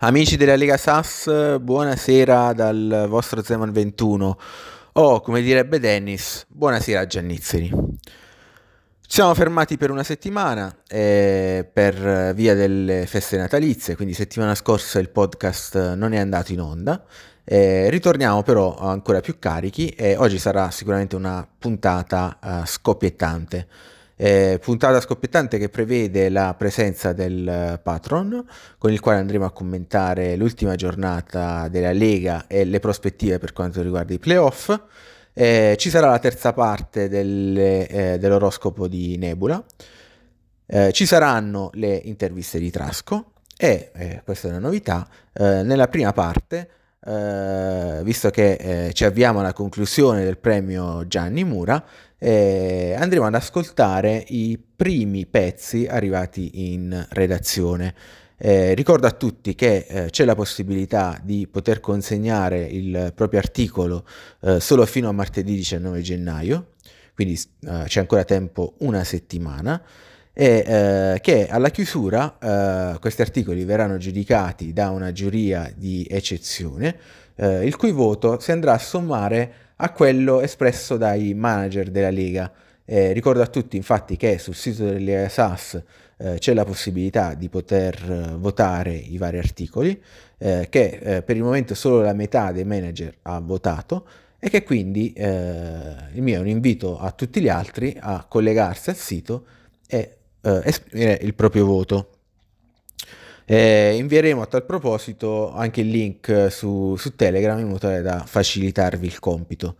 Amici della Lega SAS, buonasera dal vostro Zeman 21 o come direbbe Dennis, buonasera Giannizzeri. Ci siamo fermati per una settimana eh, per via delle feste natalizie, quindi settimana scorsa il podcast non è andato in onda. Eh, ritorniamo però ancora più carichi e oggi sarà sicuramente una puntata uh, scoppiettante eh, puntata scoppiettante che prevede la presenza del patron con il quale andremo a commentare l'ultima giornata della Lega e le prospettive per quanto riguarda i playoff. Eh, ci sarà la terza parte delle, eh, dell'oroscopo di Nebula. Eh, ci saranno le interviste di Trasco e, eh, questa è una novità, eh, nella prima parte Uh, visto che uh, ci avviamo alla conclusione del premio Gianni Mura, eh, andremo ad ascoltare i primi pezzi arrivati in redazione. Eh, ricordo a tutti che eh, c'è la possibilità di poter consegnare il proprio articolo eh, solo fino a martedì 19 gennaio, quindi eh, c'è ancora tempo una settimana, e eh, che alla chiusura questi articoli verranno giudicati da una giuria di eccezione, il cui voto si andrà a sommare a quello espresso dai manager della Lega. Eh, ricordo a tutti infatti che sul sito della SAS eh, c'è la possibilità di poter eh, votare i vari articoli, eh, che eh, per il momento solo la metà dei manager ha votato e che quindi eh, il mio è un invito a tutti gli altri a collegarsi al sito e esprimere il proprio voto. Eh, invieremo a tal proposito anche il link su, su Telegram in modo tale da facilitarvi il compito.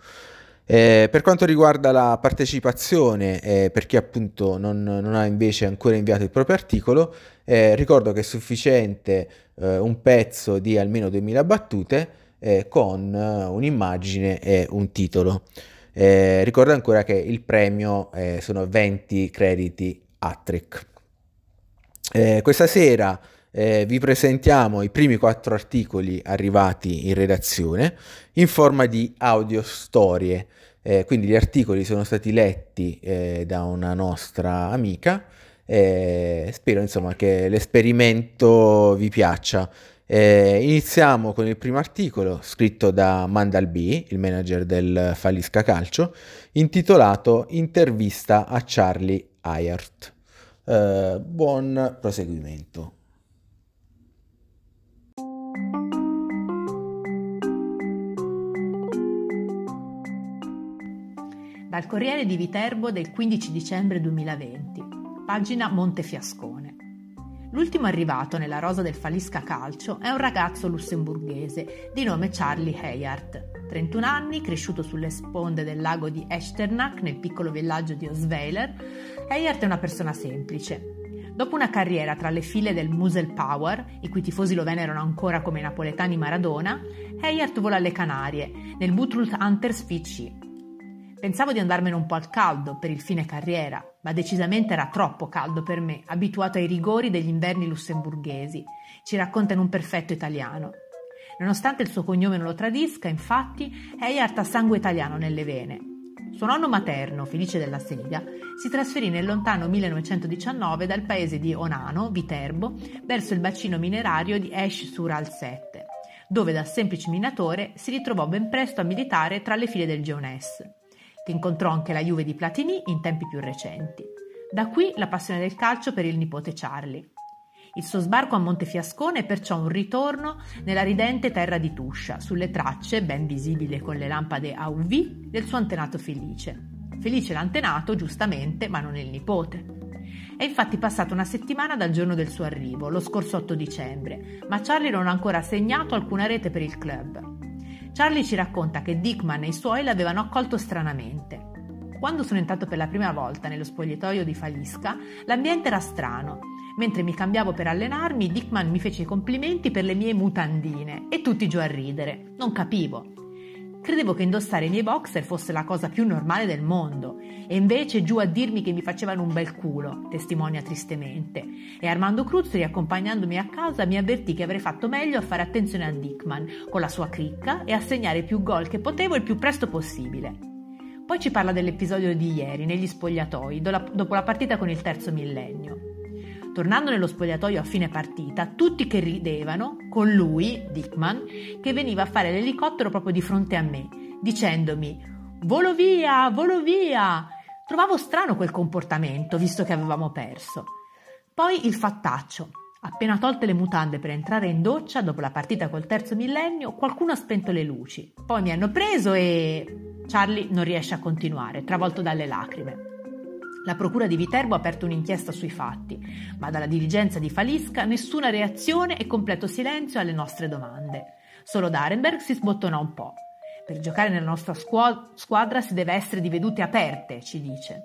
Eh, per quanto riguarda la partecipazione, eh, per chi appunto non, non, ha invece ancora inviato il proprio articolo, eh, ricordo che è sufficiente eh, un pezzo di almeno 2000 battute eh, con un'immagine e un titolo. ricordo ancora che il premio sono 20 crediti Attrick. questa sera eh, vi presentiamo i primi quattro articoli arrivati in redazione in forma di audio storie. Eh, quindi gli articoli sono stati letti eh, da una nostra amica. spero insomma che l'esperimento vi piaccia. Eh, iniziamo con il primo articolo scritto da Mandal B, il manager del Falisca Calcio, intitolato Intervista a Charlie Ayert. Eh, buon proseguimento. Dal Corriere di Viterbo del 15 dicembre 2020, pagina Montefiascone. L'ultimo arrivato nella rosa del Falisca Calcio è un ragazzo lussemburghese di nome Charlie Heyart, 31 anni, cresciuto sulle sponde del lago di Echternach nel piccolo villaggio di Osweiler. Heyart è una persona semplice, Dopo una carriera tra le file del Musel Power, i cui tifosi lo venerano ancora come napoletani Maradona, Heyart vola alle Canarie, nel Butrut Hunters FC, Pensavo di andarmene un po' al caldo per il fine carriera, ma decisamente era troppo caldo per me, abituato ai rigori degli inverni lussemburghesi, ci racconta in un perfetto italiano. Nonostante il suo cognome non lo tradisca, infatti, Eyart ha sangue italiano nelle vene. Suo nonno materno, felice della sega, si trasferì nel lontano 1919 dal paese di Onano, Viterbo, verso il bacino minerario di Esch sur Alzette, dove da semplice minatore si ritrovò ben presto a militare tra le file del Geonesse che incontrò anche la Juve di Platini in tempi più recenti. Da qui la passione del calcio per il nipote Charlie. Il suo sbarco a Montefiascone è perciò un ritorno nella ridente terra di Tuscia, sulle tracce, ben visibili con le lampade AUV, del suo antenato felice. Felice l'antenato, giustamente, ma non il nipote. È infatti passata una settimana dal giorno del suo arrivo, lo scorso 8 dicembre, ma Charlie non ha ancora segnato alcuna rete per il club. Charlie ci racconta che Dickman e i suoi l'avevano accolto stranamente. Quando sono entrato per la prima volta nello spogliatoio di Falisca, l'ambiente era strano. Mentre mi cambiavo per allenarmi, Dickman mi fece i complimenti per le mie mutandine e tutti giù a ridere. Non capivo. Credevo che indossare i miei boxer fosse la cosa più normale del mondo e invece giù a dirmi che mi facevano un bel culo, testimonia tristemente. E Armando Cruz, riaccompagnandomi a casa, mi avvertì che avrei fatto meglio a fare attenzione a Dickman con la sua cricca e a segnare più gol che potevo il più presto possibile. Poi ci parla dell'episodio di ieri negli spogliatoi, dopo la partita con il terzo millennio. Tornando nello spogliatoio a fine partita, tutti che ridevano, con lui, Dickman, che veniva a fare l'elicottero proprio di fronte a me, dicendomi Volo via, volo via! Trovavo strano quel comportamento, visto che avevamo perso. Poi il fattaccio. Appena tolte le mutande per entrare in doccia, dopo la partita col terzo millennio, qualcuno ha spento le luci. Poi mi hanno preso e... Charlie non riesce a continuare, travolto dalle lacrime. La procura di Viterbo ha aperto un'inchiesta sui fatti, ma dalla dirigenza di Falisca nessuna reazione e completo silenzio alle nostre domande. Solo Darenberg si sbottonò un po'. Per giocare nella nostra squadra si deve essere di vedute aperte, ci dice.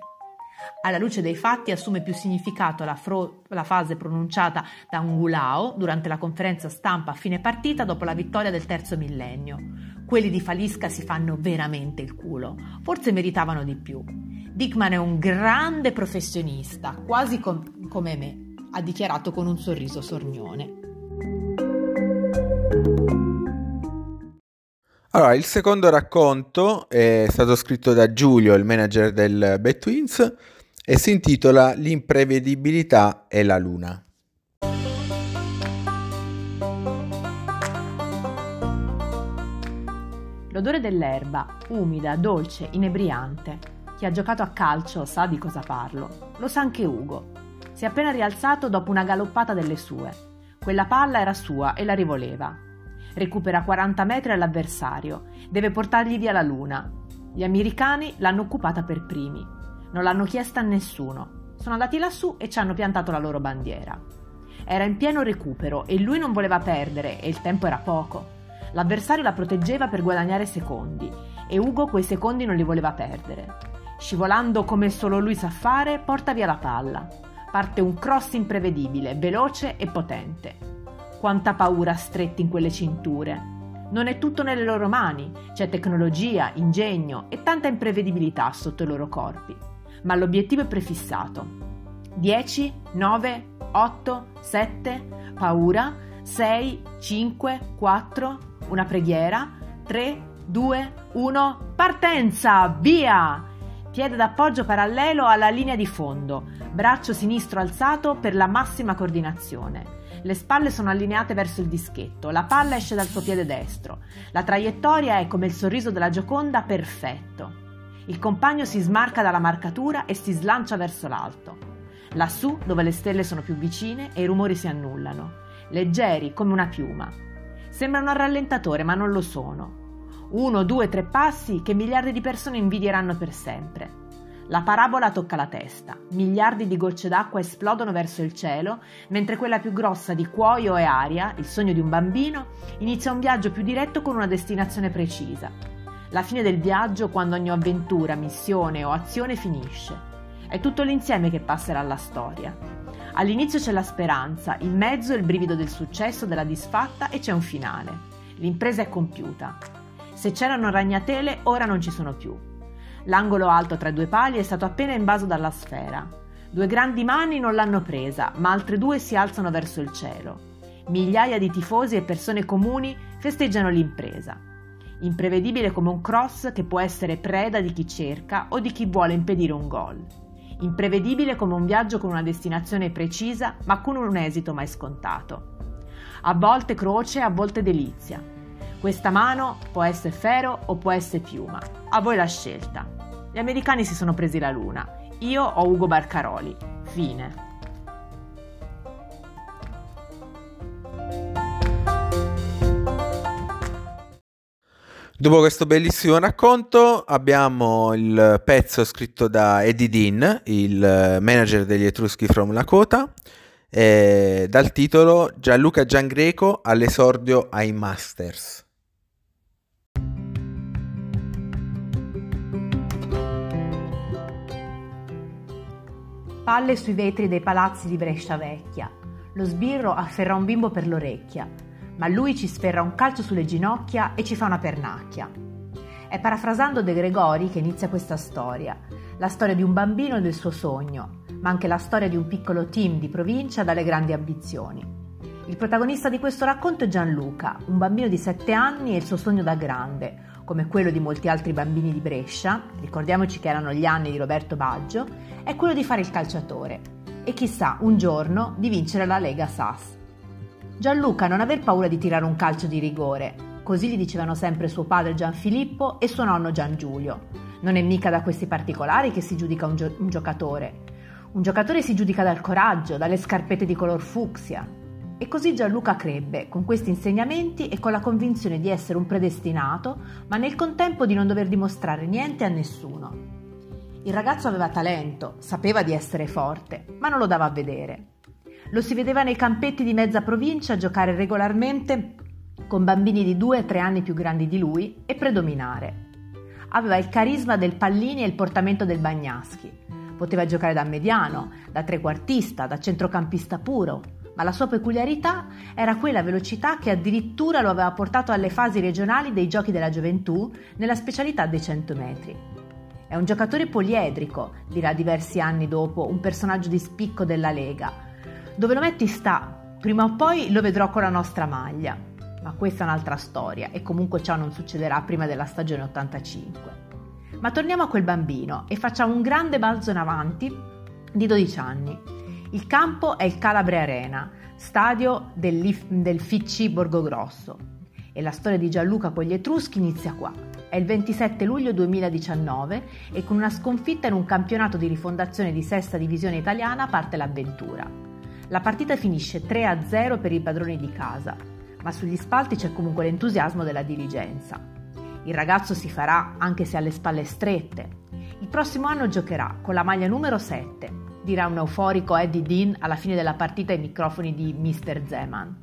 Alla luce dei fatti assume più significato la, fro- la, fase pronunciata da Angulao durante la conferenza stampa a fine partita dopo la vittoria del terzo millennio. Quelli di Falisca si fanno veramente il culo, forse meritavano di più. Dickman è un grande professionista, quasi com- come me, ha dichiarato con un sorriso sornione. Allora, il secondo racconto è stato scritto da Giulio, il manager del Bad Twins, e si intitola L'imprevedibilità e la luna. L'odore dell'erba, umida, dolce, inebriante. Chi ha giocato a calcio sa di cosa parlo. Lo sa anche Ugo. Si è appena rialzato dopo una galoppata delle sue. Quella palla era sua e la rivoleva recupera 40 metri all'avversario, deve portargli via la luna. Gli americani l'hanno occupata per primi, non l'hanno chiesta a nessuno. Sono andati lassù e ci hanno piantato la loro bandiera. Era in pieno recupero e lui non voleva perdere e il tempo era poco. L'avversario la proteggeva per guadagnare secondi e Ugo quei secondi non li voleva perdere. Scivolando come solo lui sa fare, porta via la palla. Parte un cross imprevedibile, veloce e potente. Quanta paura stretti in quelle cinture. Non è tutto nelle loro mani, c'è tecnologia, ingegno e tanta imprevedibilità sotto i loro corpi. Ma l'obiettivo è prefissato. 10, 9, 8, 7, paura, 6, 5, 4, una preghiera, 3, 2, 1, partenza! Via! Piede d'appoggio parallelo alla linea di fondo, braccio sinistro alzato per la massima coordinazione. Le spalle sono allineate verso il dischetto, la palla esce dal suo piede destro. La traiettoria è come il sorriso della Gioconda perfetto. Il compagno si smarca dalla marcatura e si slancia verso l'alto. Lassù, dove le stelle sono più vicine e i rumori si annullano, leggeri come una piuma. Sembrano a rallentatore, ma non lo sono. Uno, due, tre passi che miliardi di persone invidieranno per sempre. La parabola tocca la testa. Miliardi di gocce d'acqua esplodono verso il cielo, mentre quella più grossa di cuoio e aria, il sogno di un bambino, inizia un viaggio più diretto con una destinazione precisa. La fine del viaggio quando ogni avventura, missione o azione finisce. È tutto l'insieme che passerà alla storia. All'inizio c'è la speranza, in mezzo il brivido del successo, della disfatta e c'è un finale. L'impresa è compiuta. Se c'erano ragnatele, ora non ci sono più. L'angolo alto tra i due pali è stato appena invaso dalla sfera. Due grandi mani non l'hanno presa, ma altre due si alzano verso il cielo. Migliaia di tifosi e persone comuni festeggiano l'impresa. Imprevedibile come un cross che può essere preda di chi cerca o di chi vuole impedire un gol. Imprevedibile come un viaggio con una destinazione precisa, ma con un esito mai scontato. A volte croce, a volte delizia. Questa mano può essere ferro o può essere piuma. A voi la scelta. Gli americani si sono presi la luna. Io ho Ugo Barcaroli. Fine. Dopo questo bellissimo racconto abbiamo il pezzo scritto da Eddie Dean, il manager degli Etruschi from Lakota, eh, dal titolo Gianluca Giangreco all'esordio ai Masters. Palle sui vetri dei palazzi di Brescia Vecchia. Lo sbirro afferra un bimbo per l'orecchia, ma lui ci sferra un calcio sulle ginocchia e ci fa una pernacchia. È parafrasando De Gregori che inizia questa storia, la storia di un bambino e del suo sogno, ma anche la storia di un piccolo team di provincia dalle grandi ambizioni. Il protagonista di questo racconto è Gianluca, un bambino di 7 anni e il suo sogno da grande, come quello di molti altri bambini di Brescia, ricordiamoci che erano gli anni di Roberto Baggio, è quello di fare il calciatore. e chissà un giorno di vincere la Lega SAS. Gianluca non aver paura di tirare un calcio di rigore, così gli dicevano sempre suo padre Gianfilippo e suo nonno Gian Giulio. Non è mica da questi particolari che si giudica un, gio- un giocatore. Un giocatore si giudica dal coraggio, dalle scarpette di color fucsia. E così Gianluca crebbe, con questi insegnamenti e con la convinzione di essere un predestinato, ma nel contempo di non dover dimostrare niente a nessuno. Il ragazzo aveva talento, sapeva di essere forte, ma non lo dava a vedere. Lo si vedeva nei campetti di mezza provincia giocare regolarmente con bambini di due o tre anni più grandi di lui e predominare. Aveva il carisma del Pallini e il portamento del Bagnaschi. Poteva giocare da mediano, da trequartista, da centrocampista puro, ma la sua peculiarità era quella velocità che addirittura lo aveva portato alle fasi regionali dei Giochi della Gioventù nella specialità dei 100 metri. È un giocatore poliedrico, dirà diversi anni dopo un personaggio di spicco della Lega. Dove lo metti sta, prima o poi lo vedrò con la nostra maglia. Ma questa è un'altra storia e comunque ciò non succederà prima della stagione 85. Ma torniamo a quel bambino e facciamo un grande balzo in avanti di 12 anni. Il campo è il Calabre Arena, stadio del, del Ficci Borgogrosso. E la storia di Gianluca con gli Etruschi inizia qua, è il 27 luglio 2019 e con una sconfitta in un campionato di rifondazione di sesta divisione italiana parte l'avventura. La partita finisce 3-0 per i padroni di casa, ma sugli spalti c'è comunque l'entusiasmo della dirigenza. Il ragazzo si farà anche se ha le spalle strette. Il prossimo anno giocherà con la maglia numero 7, dirà un euforico Eddie Dean alla fine della partita ai microfoni di Mr. Zeman.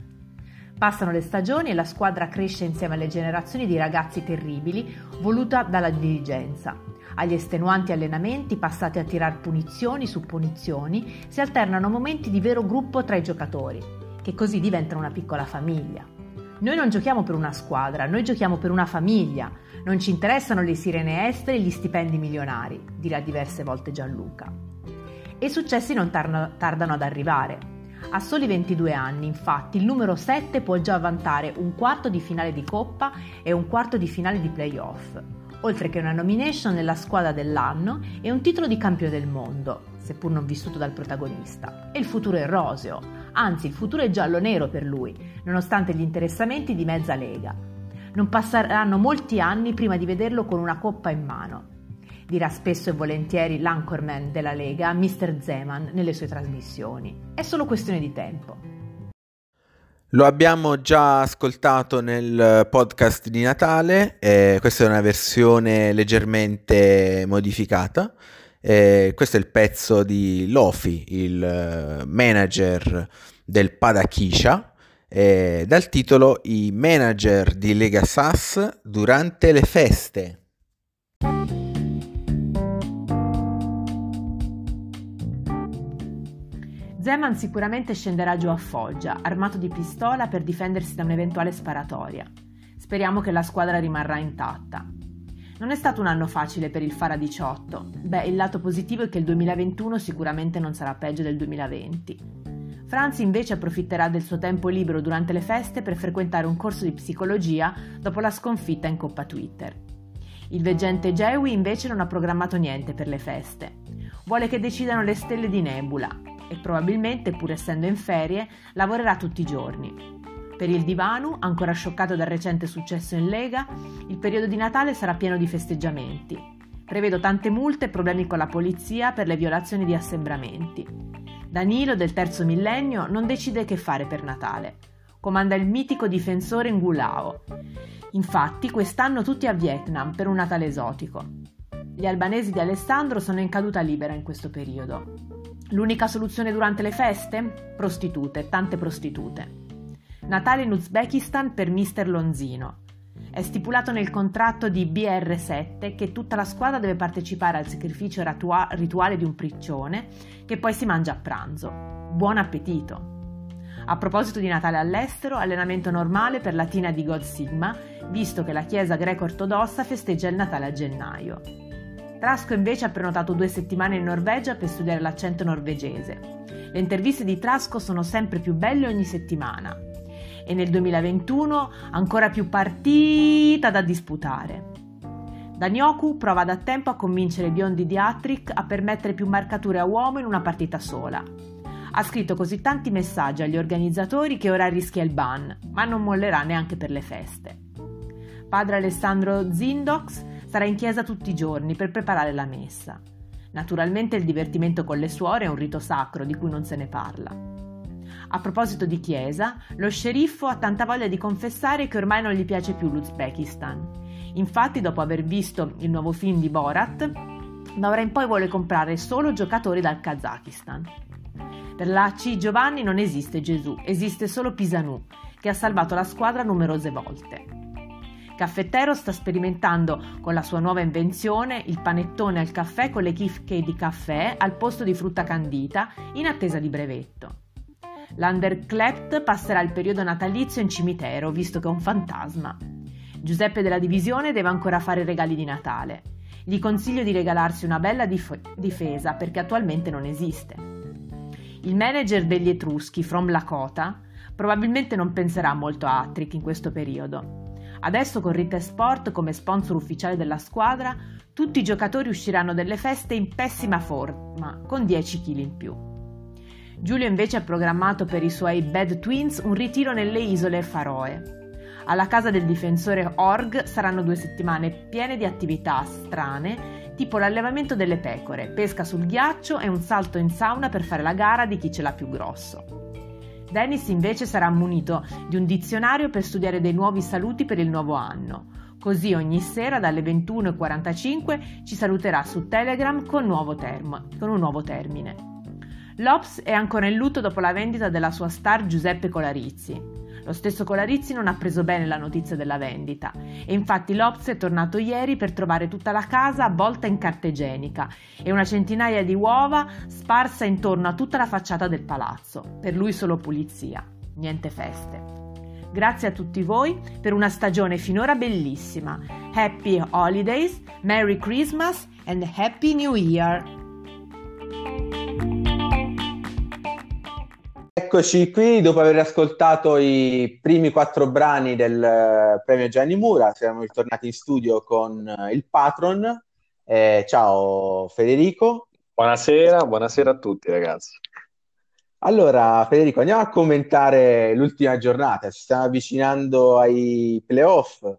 Passano le stagioni e la squadra cresce insieme alle generazioni di ragazzi terribili voluta dalla dirigenza. Agli estenuanti allenamenti passati a tirar punizioni su punizioni si alternano momenti di vero gruppo tra i giocatori, che così diventano una piccola famiglia. Noi non giochiamo per una squadra, noi giochiamo per una famiglia. Non ci interessano le sirene estere e gli stipendi milionari, dirà diverse volte Gianluca. E i successi non tardano ad arrivare. A soli 22 anni, infatti, il numero 7 può già vantare un quarto di finale di Coppa e un quarto di finale di playoff, oltre che una nomination nella squadra dell'anno e un titolo di campione del mondo, seppur non vissuto dal protagonista. E il futuro è roseo, anzi il futuro è giallo-nero per lui, nonostante gli interessamenti di mezza lega. Non passeranno molti anni prima di vederlo con una coppa in mano dirà spesso e volentieri l'anchorman della Lega, Mr. Zeman, nelle sue trasmissioni. È solo questione di tempo. Lo abbiamo già ascoltato nel podcast di Natale, eh, questa è una versione leggermente modificata. Eh, questo è il pezzo di Lofi, il eh, manager del Padakisha, eh, dal titolo I manager di Lega Sass durante le feste. Zeman sicuramente scenderà giù a Foggia, armato di pistola per difendersi da un'eventuale sparatoria. Speriamo che la squadra rimarrà intatta. Non è stato un anno facile per il Fara 18. Beh, il lato positivo è che il 2021 sicuramente non sarà peggio del 2020. Franz invece approfitterà del suo tempo libero durante le feste per frequentare un corso di psicologia dopo la sconfitta in Coppa Twitter. Il veggente Jewi invece non ha programmato niente per le feste. Vuole che decidano le stelle di Nebula e probabilmente, pur essendo in ferie, lavorerà tutti i giorni. Per il Divanu, ancora scioccato dal recente successo in Lega, il periodo di Natale sarà pieno di festeggiamenti. Prevedo tante multe e problemi con la polizia per le violazioni di assembramenti. Danilo, del terzo millennio, non decide che fare per Natale. Comanda il mitico difensore Ngulao. Infatti, quest'anno tutti a Vietnam per un Natale esotico. Gli albanesi di Alessandro sono in caduta libera in questo periodo. L'unica soluzione durante le feste? Prostitute, tante prostitute. Natale in Uzbekistan per Mr. Lonzino. È stipulato nel contratto di BR7 che tutta la squadra deve partecipare al sacrificio ratua- rituale di un priccione che poi si mangia a pranzo. Buon appetito! A proposito di Natale all'estero, allenamento normale per la Tina di God Sigma, visto che la Chiesa greco-ortodossa festeggia il Natale a gennaio. Trasco invece ha prenotato due settimane in Norvegia per studiare l'accento norvegese. Le interviste di Trasco sono sempre più belle ogni settimana e nel 2021 ancora più partita da disputare. Danioku prova da tempo a convincere i biondi di Attrick a permettere più marcature a uomo in una partita sola. Ha scritto così tanti messaggi agli organizzatori che ora rischia il ban, ma non mollerà neanche per le feste. Padre Alessandro Zindox sarà in chiesa tutti i giorni per preparare la messa. Naturalmente il divertimento con le suore è un rito sacro di cui non se ne parla. A proposito di chiesa, lo sceriffo ha tanta voglia di confessare che ormai non gli piace più l'Uzbekistan. Infatti, dopo aver visto il nuovo film di Borat, da ora in poi vuole comprare solo giocatori dal Kazakistan. Per la C. Giovanni non esiste Gesù, esiste solo Pisanu, che ha salvato la squadra numerose volte. Caffettero sta sperimentando con la sua nuova invenzione il panettone al caffè con le chicche di caffè al posto di frutta candita in attesa di brevetto. L'Underclept passerà il periodo natalizio in cimitero visto che è un fantasma. Giuseppe della Divisione deve ancora fare regali di Natale. Gli consiglio di regalarsi una bella dif- difesa perché attualmente non esiste. Il manager degli Etruschi, From Lakota, probabilmente non penserà molto a Attrick in questo periodo. Adesso con Rite Sport come sponsor ufficiale della squadra, tutti i giocatori usciranno dalle feste in pessima forma, con 10 kg in più. Giulio invece ha programmato per i suoi Bad Twins un ritiro nelle isole Faroe. Alla casa del difensore Org saranno due settimane piene di attività strane, tipo l'allevamento delle pecore, pesca sul ghiaccio e un salto in sauna per fare la gara di chi ce l'ha più grosso. Dennis invece sarà munito di un dizionario per studiare dei nuovi saluti per il nuovo anno. Così ogni sera dalle 21.45 ci saluterà su Telegram con, term- con un nuovo termine. L'Ops è ancora in lutto dopo la vendita della sua star Giuseppe Colarizzi. Lo stesso Colarizzi non ha preso bene la notizia della vendita e infatti l'Ops è tornato ieri per trovare tutta la casa avvolta in carta igienica e una centinaia di uova sparsa intorno a tutta la facciata del palazzo. Per lui solo pulizia, niente feste. Grazie a tutti voi per una stagione finora bellissima. Happy Holidays, Merry Christmas and Happy New Year! Eccoci qui dopo aver ascoltato i primi quattro brani del eh, premio Gianni Mura, siamo ritornati in studio con eh, il patron. Eh, ciao Federico. Buonasera, buonasera a tutti ragazzi. Allora Federico, andiamo a commentare l'ultima giornata, ci stiamo avvicinando ai playoff,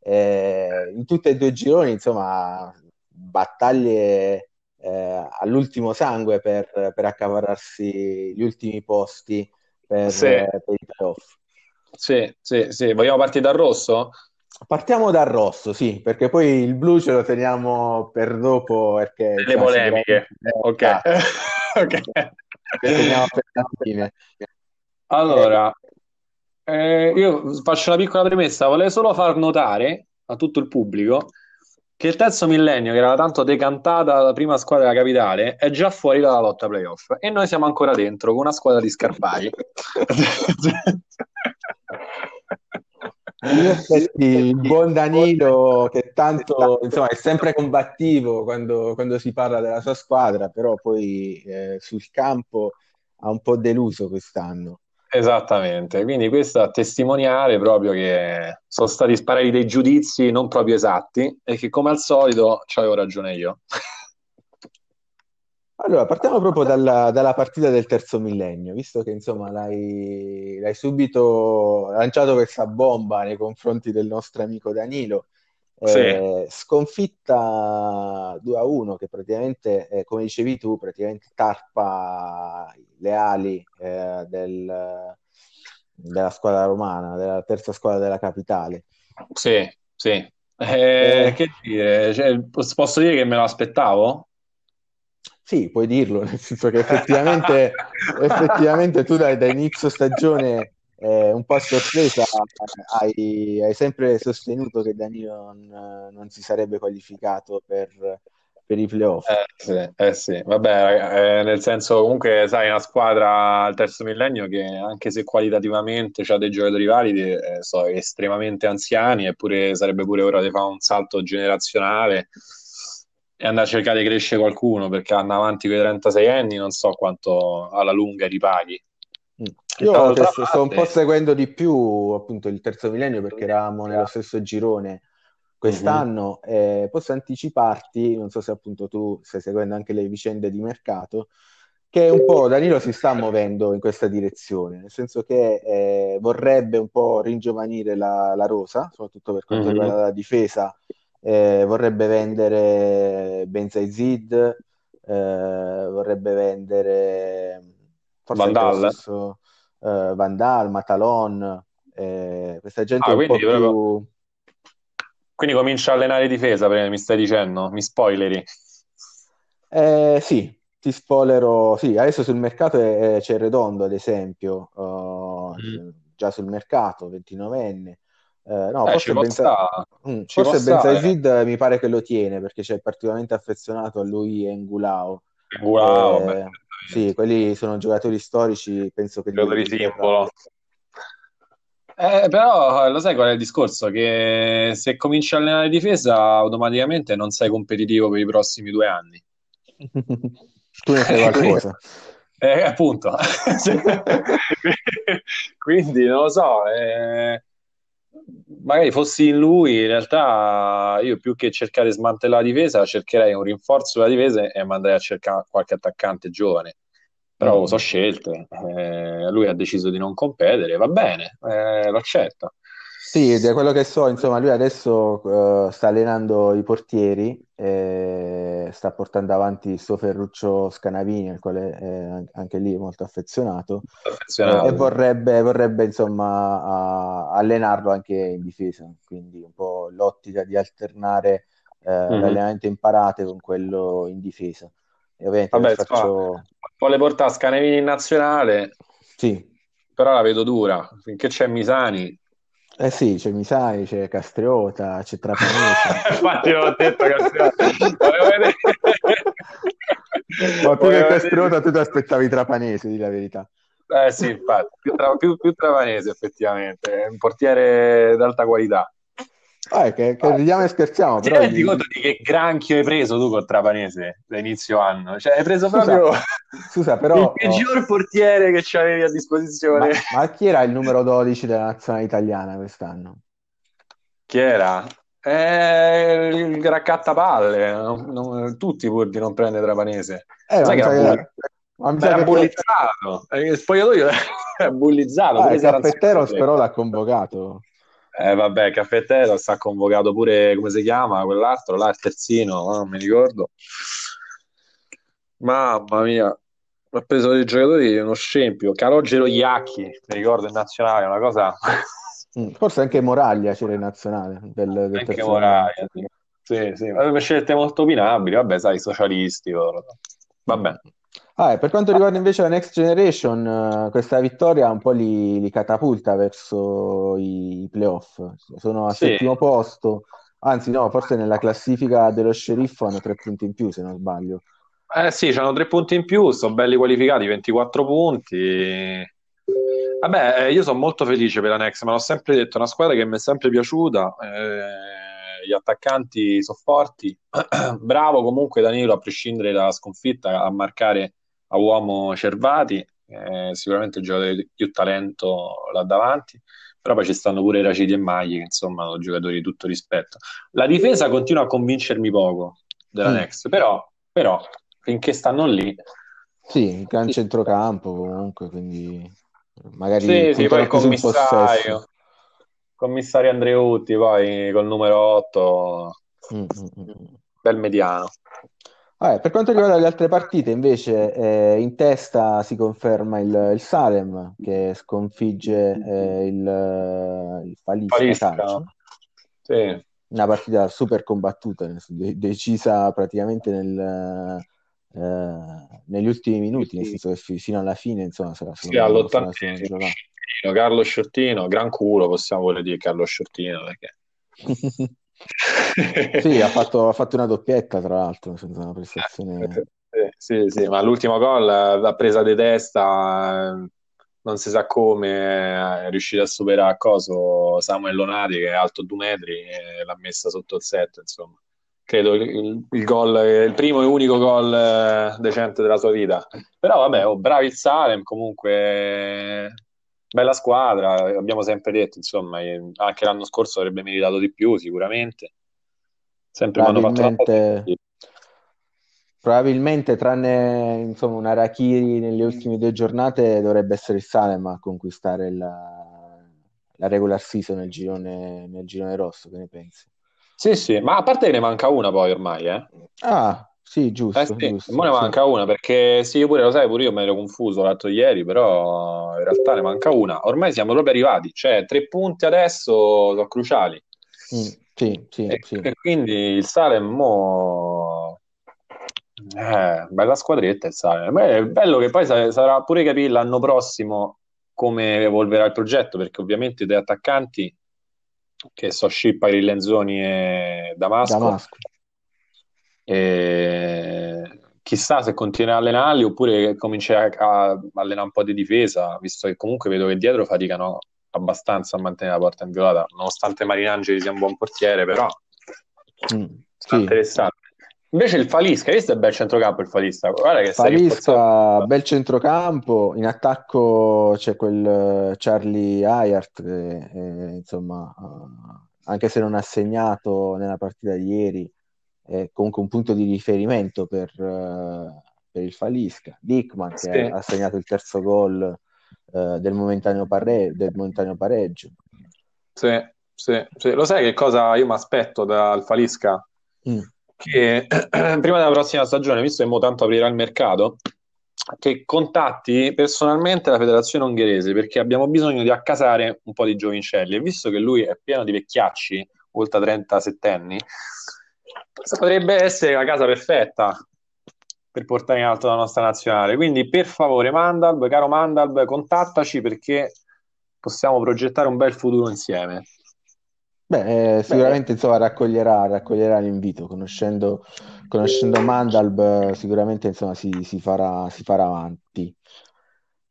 eh, in tutti e due i gironi, insomma, battaglie eh, all'ultimo sangue per, per, accavarrarsi gli ultimi posti per, sì. eh, per i playoff. Sì, sì, sì. Vogliamo partire dal rosso? Partiamo dal rosso, sì, perché poi il blu ce lo teniamo per dopo. Perché, Le insomma, polemiche. Ok. ok. la fine. Allora, eh, io faccio una piccola premessa. Volevo solo far notare a tutto il pubblico che il terzo millennio, che era tanto decantata la prima squadra della capitale, è già fuori dalla lotta playoff. E noi siamo ancora dentro con una squadra di effetti, il buon Danilo, che tanto insomma, è sempre combattivo quando, quando, si parla della sua squadra, però poi eh, sul campo ha un po' deluso quest'anno. Esattamente, quindi questo a testimoniare proprio che sono stati sparati dei giudizi non proprio esatti e che come al solito ci avevo ragione io. Allora, partiamo proprio dalla, dalla, partita del terzo millennio, visto che insomma l'hai, l'hai, subito lanciato questa bomba nei confronti del nostro amico Danilo. Eh, sì. Sconfitta 2 a 1, che praticamente, eh, come dicevi tu, praticamente tarpa le ali eh, del, della squadra romana, della terza squadra della capitale. Sì, sì. Eh, eh, che dire? Cioè, posso dire che me lo aspettavo? Sì, puoi dirlo, nel senso che effettivamente, effettivamente tu da, da inizio stagione eh, un po' a sorpresa hai, hai, sempre sostenuto che Danilo non, non si sarebbe qualificato per, per i playoff. Eh sì, eh sì. vabbè, eh, nel senso comunque sai, una squadra al terzo millennio che anche se qualitativamente ha dei giocatori validi, eh, so, estremamente anziani, eppure sarebbe pure ora di fare un salto generazionale e andare a cercare di crescere qualcuno perché hanno avanti quei 36 anni, non so quanto alla lunga ripaghi. Io sto, sto un po' seguendo di più appunto il terzo millennio perché eravamo nello stesso girone quest'anno mm-hmm. eh, posso anticiparti, non so se appunto tu stai seguendo anche le vicende di mercato, che un po' Danilo si sta muovendo in questa direzione, nel senso che eh, vorrebbe un po' ringiovanire la, la rosa, soprattutto per quanto mm-hmm. riguarda la difesa, eh, vorrebbe vendere Benzaizid, eh, vorrebbe vendere forse Vandal, stesso, eh, Vandal Matalon, eh, questa gente ah, un po' più... Proprio... Quindi comincia a allenare difesa, mi stai dicendo? Mi spoileri? Eh, sì, ti spoilerò, sì, adesso sul mercato è, c'è Redondo, ad esempio, uh, mm. già sul mercato, 29enne. Uh, eh, no, eh, forse Benza... mm, forse Benzazid mi pare che lo tiene perché c'è particolarmente affezionato a lui e Ngulao. Ngulao, eh, sì, quelli sono giocatori storici, penso che... Giocatori simbolo. Eh, però lo sai qual è il discorso? Che se cominci a allenare difesa automaticamente non sei competitivo per i prossimi due anni. tu ne sai qualcosa. Eh, appunto. Quindi non lo so. Eh, magari fossi in lui, in realtà io più che cercare di smantellare la difesa, cercherei un rinforzo della difesa e manderei a cercare qualche attaccante giovane. Però mm. so scelte, eh, lui ha deciso di non competere, va bene, eh, lo accetto. Sì, da quello che so, insomma, lui adesso uh, sta allenando i portieri, eh, sta portando avanti sto Ferruccio Scanavini, al quale è anche lì molto affezionato, affezionato. e vorrebbe, vorrebbe insomma, uh, allenarlo anche in difesa, quindi un po' l'ottica di alternare uh, mm-hmm. l'allenamento in parate con quello in difesa. E ovviamente Vabbè, faccio... vuole portare Scanavini in nazionale, sì. però la vedo dura, finché c'è Misani eh sì, c'è Misai, c'è Castriota, c'è Trapanese. Infatti l'ho detto Castriota. Ma più che Castriota tu ti aspettavi Trapanese, di la verità. Eh sì, infatti, più, tra, più, più Trapanese effettivamente, è un portiere d'alta qualità. Ah, che, che ridiamo e scherziamo. Ti però rendi gli... conto di che granchio hai preso tu col Trapanese da inizio anno? Cioè, hai preso proprio scusa, però, il peggior oh. portiere che avevi a disposizione. Ma, ma, chi era il numero 12 della nazionale italiana quest'anno? Chi era? Eh, il raccattapalle, non, non, tutti pur di non prendere Trapanese. Eh, Sai che era, che... Ma era bullizzato, che... il spogliatoio era bullizzato. Ah, il Caffetteros però l'ha convocato. Eh, vabbè, Caffettero sta convocato pure, come si chiama, quell'altro, là, il terzino, non mi ricordo. Mamma mia, ha preso dei giocatori uno scempio. Calogero Iacchi, mi ricordo in nazionale, una cosa... Mm, forse anche Moraglia c'era in nazionale. Del, del anche Moraglia, sì. sì, sì. Aveva scelte molto opinabili, vabbè, sai, socialisti. Vabbè. Ah, per quanto riguarda invece la Next Generation, uh, questa vittoria un po' li, li catapulta verso i, playoff. Sono al sì. settimo posto, anzi no, forse nella classifica dello sceriffo hanno tre punti in più se non sbaglio. Eh sì, hanno tre punti in più, sono belli qualificati, 24 punti. Vabbè, eh, io sono molto felice per la Next, ma l'ho sempre detto, è una squadra che mi è sempre piaciuta. Eh, gli attaccanti sono forti. Bravo comunque Danilo, a prescindere dalla sconfitta, a marcare a uomo Cervati, eh, sicuramente il giocatore di più talento là davanti, però poi ci stanno pure Raciti e Magli, che insomma sono giocatori di tutto rispetto. La difesa continua a convincermi poco della mm. Next, però, però finché stanno lì... Sì, gran sì. centrocampo comunque, quindi magari... Sì, sì, poi il commissario, commissario Andreutti, poi col numero 8, mm, mm, mm. bel mediano. Vabbè, per quanto riguarda le altre partite, invece, eh, in testa si conferma il, il Salem che sconfigge eh, il, il Falisca, Sì. Una partita super combattuta, decisa praticamente nel, eh, negli ultimi minuti, nel senso che fino alla fine, insomma, sarà sì, all'ottantesimo. Carlo Sciottino, gran culo, possiamo voler dire Carlo Sciottino, perché... sì, ha fatto, ha fatto, una doppietta, tra l'altro, senza una prestazione. Eh, sì, sì, ma l'ultimo gol l'ha presa di testa, non si sa come, è riuscito a superare a coso Samuel Lonati che è alto due metri e l'ha messa sotto il set, insomma. Credo il, il, gol, il primo e unico gol eh, decente della sua vita. Però vabbè, oh, bravi il Salem, comunque bella squadra, abbiamo sempre detto, insomma, anche l'anno scorso avrebbe meritato di più, sicuramente. Sempre quando fatto una probabilmente tranne insomma, una Rakiri nelle ultime due giornate dovrebbe essere il Salem a conquistare la, la regular season nel girone, nel girone rosso, che ne pensi? Sì, sì, ma a parte che ne manca una poi ormai, eh? Ah, sì, giusto, Eh sì, giusto, ne sì. manca una perché sì, io pure lo sai, pure io me ero confuso l'altro ieri, però in realtà ne manca una. Ormai siamo proprio arrivati, cioè tre punti adesso sono cruciali. Mm, sì, sì, E, sì. e quindi il Salem mo... Eh, bella squadretta il Salem. Ma È bello che poi sa- sarà pure capire l'anno prossimo come evolverà il progetto, perché ovviamente dei attaccanti che so Scippa, Lenzoni e Damasco Damasco. E chissà se continuerà a allenarli oppure comincerà a allenare un po' di difesa, visto che comunque vedo che dietro faticano abbastanza a mantenere la porta inviolata, nonostante Marinangeli sia un buon portiere, però Mm, sì. interessante. Invece il Falisca, questo è bel centrocampo il Falista, guarda che. Falisca, bel centrocampo, in attacco c'è quel eh, Charlie Ayart che eh, insomma, eh, anche se non ha segnato nella partita di ieri, comunque un punto di riferimento per, eh, per il Falisca. Dickman che Sì. ha, ha segnato il terzo gol eh, del momentaneo, parre- del momentaneo pareggio. Sì, sì, sì. Lo sai che cosa io mi aspetto dal Falisca? Mm. Che prima della prossima stagione, visto che mo tanto aprirà il mercato, che contatti personalmente la federazione ungherese perché abbiamo bisogno di accasare un po' di giovincelli e visto che lui è pieno di vecchiacci, oltre 37 anni, potrebbe essere la casa perfetta per portare in alto la nostra nazionale. Quindi per favore, Mandalb, caro Mandalb, contattaci perché possiamo progettare un bel futuro insieme. Beh, eh, sicuramente insomma, raccoglierà, raccoglierà l'invito, conoscendo, conoscendo Mandalb, sicuramente insomma, si, si farà, si farà avanti.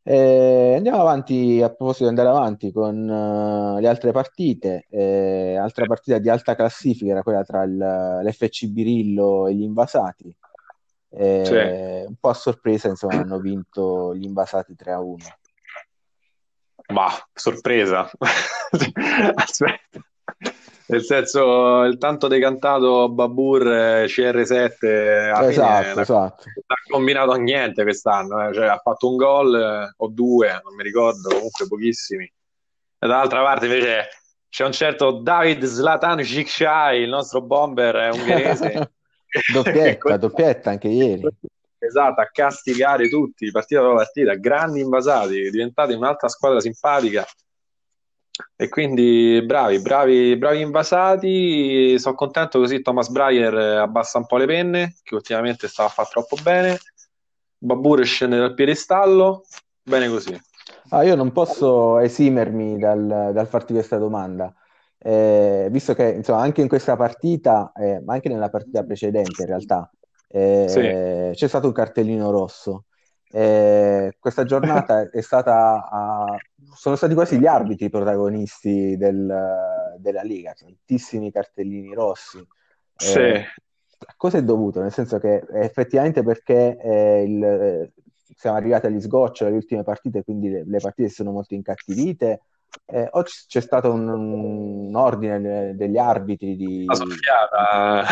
Eh, andiamo avanti, a proposito di andare avanti con eh, le altre partite, eh, altra partita di alta classifica era quella tra il- l'FC Birillo e gli Invasati. Eh, Sì. un po' a sorpresa, insomma, hanno vinto gli Invasati 3 a 1. Ma sorpresa, aspetta, nel senso il tanto decantato Babur eh, CR7 alla fine Esatto, non ha esatto. non ha combinato niente quest'anno, eh. Cioè, ha fatto un gol eh, o due, non mi ricordo, comunque pochissimi. E dall'altra parte invece c'è un certo David Zlatan Shikshai, il nostro bomber eh, ungherese, Doppietta, doppietta anche ieri. Esatto, a castigare tutti, partita dopo partita, grandi invasati, diventati un'altra squadra simpatica. E quindi bravi, bravi, bravi invasati. Sono contento così Thomas Breyer abbassa un po' le penne, che ultimamente stava a fare troppo bene. Babur scende dal piedistallo, bene così. Ah, io non posso esimermi dal, dal farti questa domanda, Eh, visto che insomma, anche in questa partita, eh, ma anche nella partita precedente in realtà, eh, Sì. c'è stato un cartellino rosso. Eh, questa giornata è stata, a- sono stati quasi gli arbitri i protagonisti del- della Liga, tantissimi cartellini rossi. Sì. Eh, a cosa è dovuto? Nel senso che eh, effettivamente perché eh, il- eh, siamo arrivati agli sgoccioli, alle ultime partite, quindi le, le partite sono molto incattivite, eh, o c- c'è stato un, un ordine de- degli arbitri di... Una soffiata.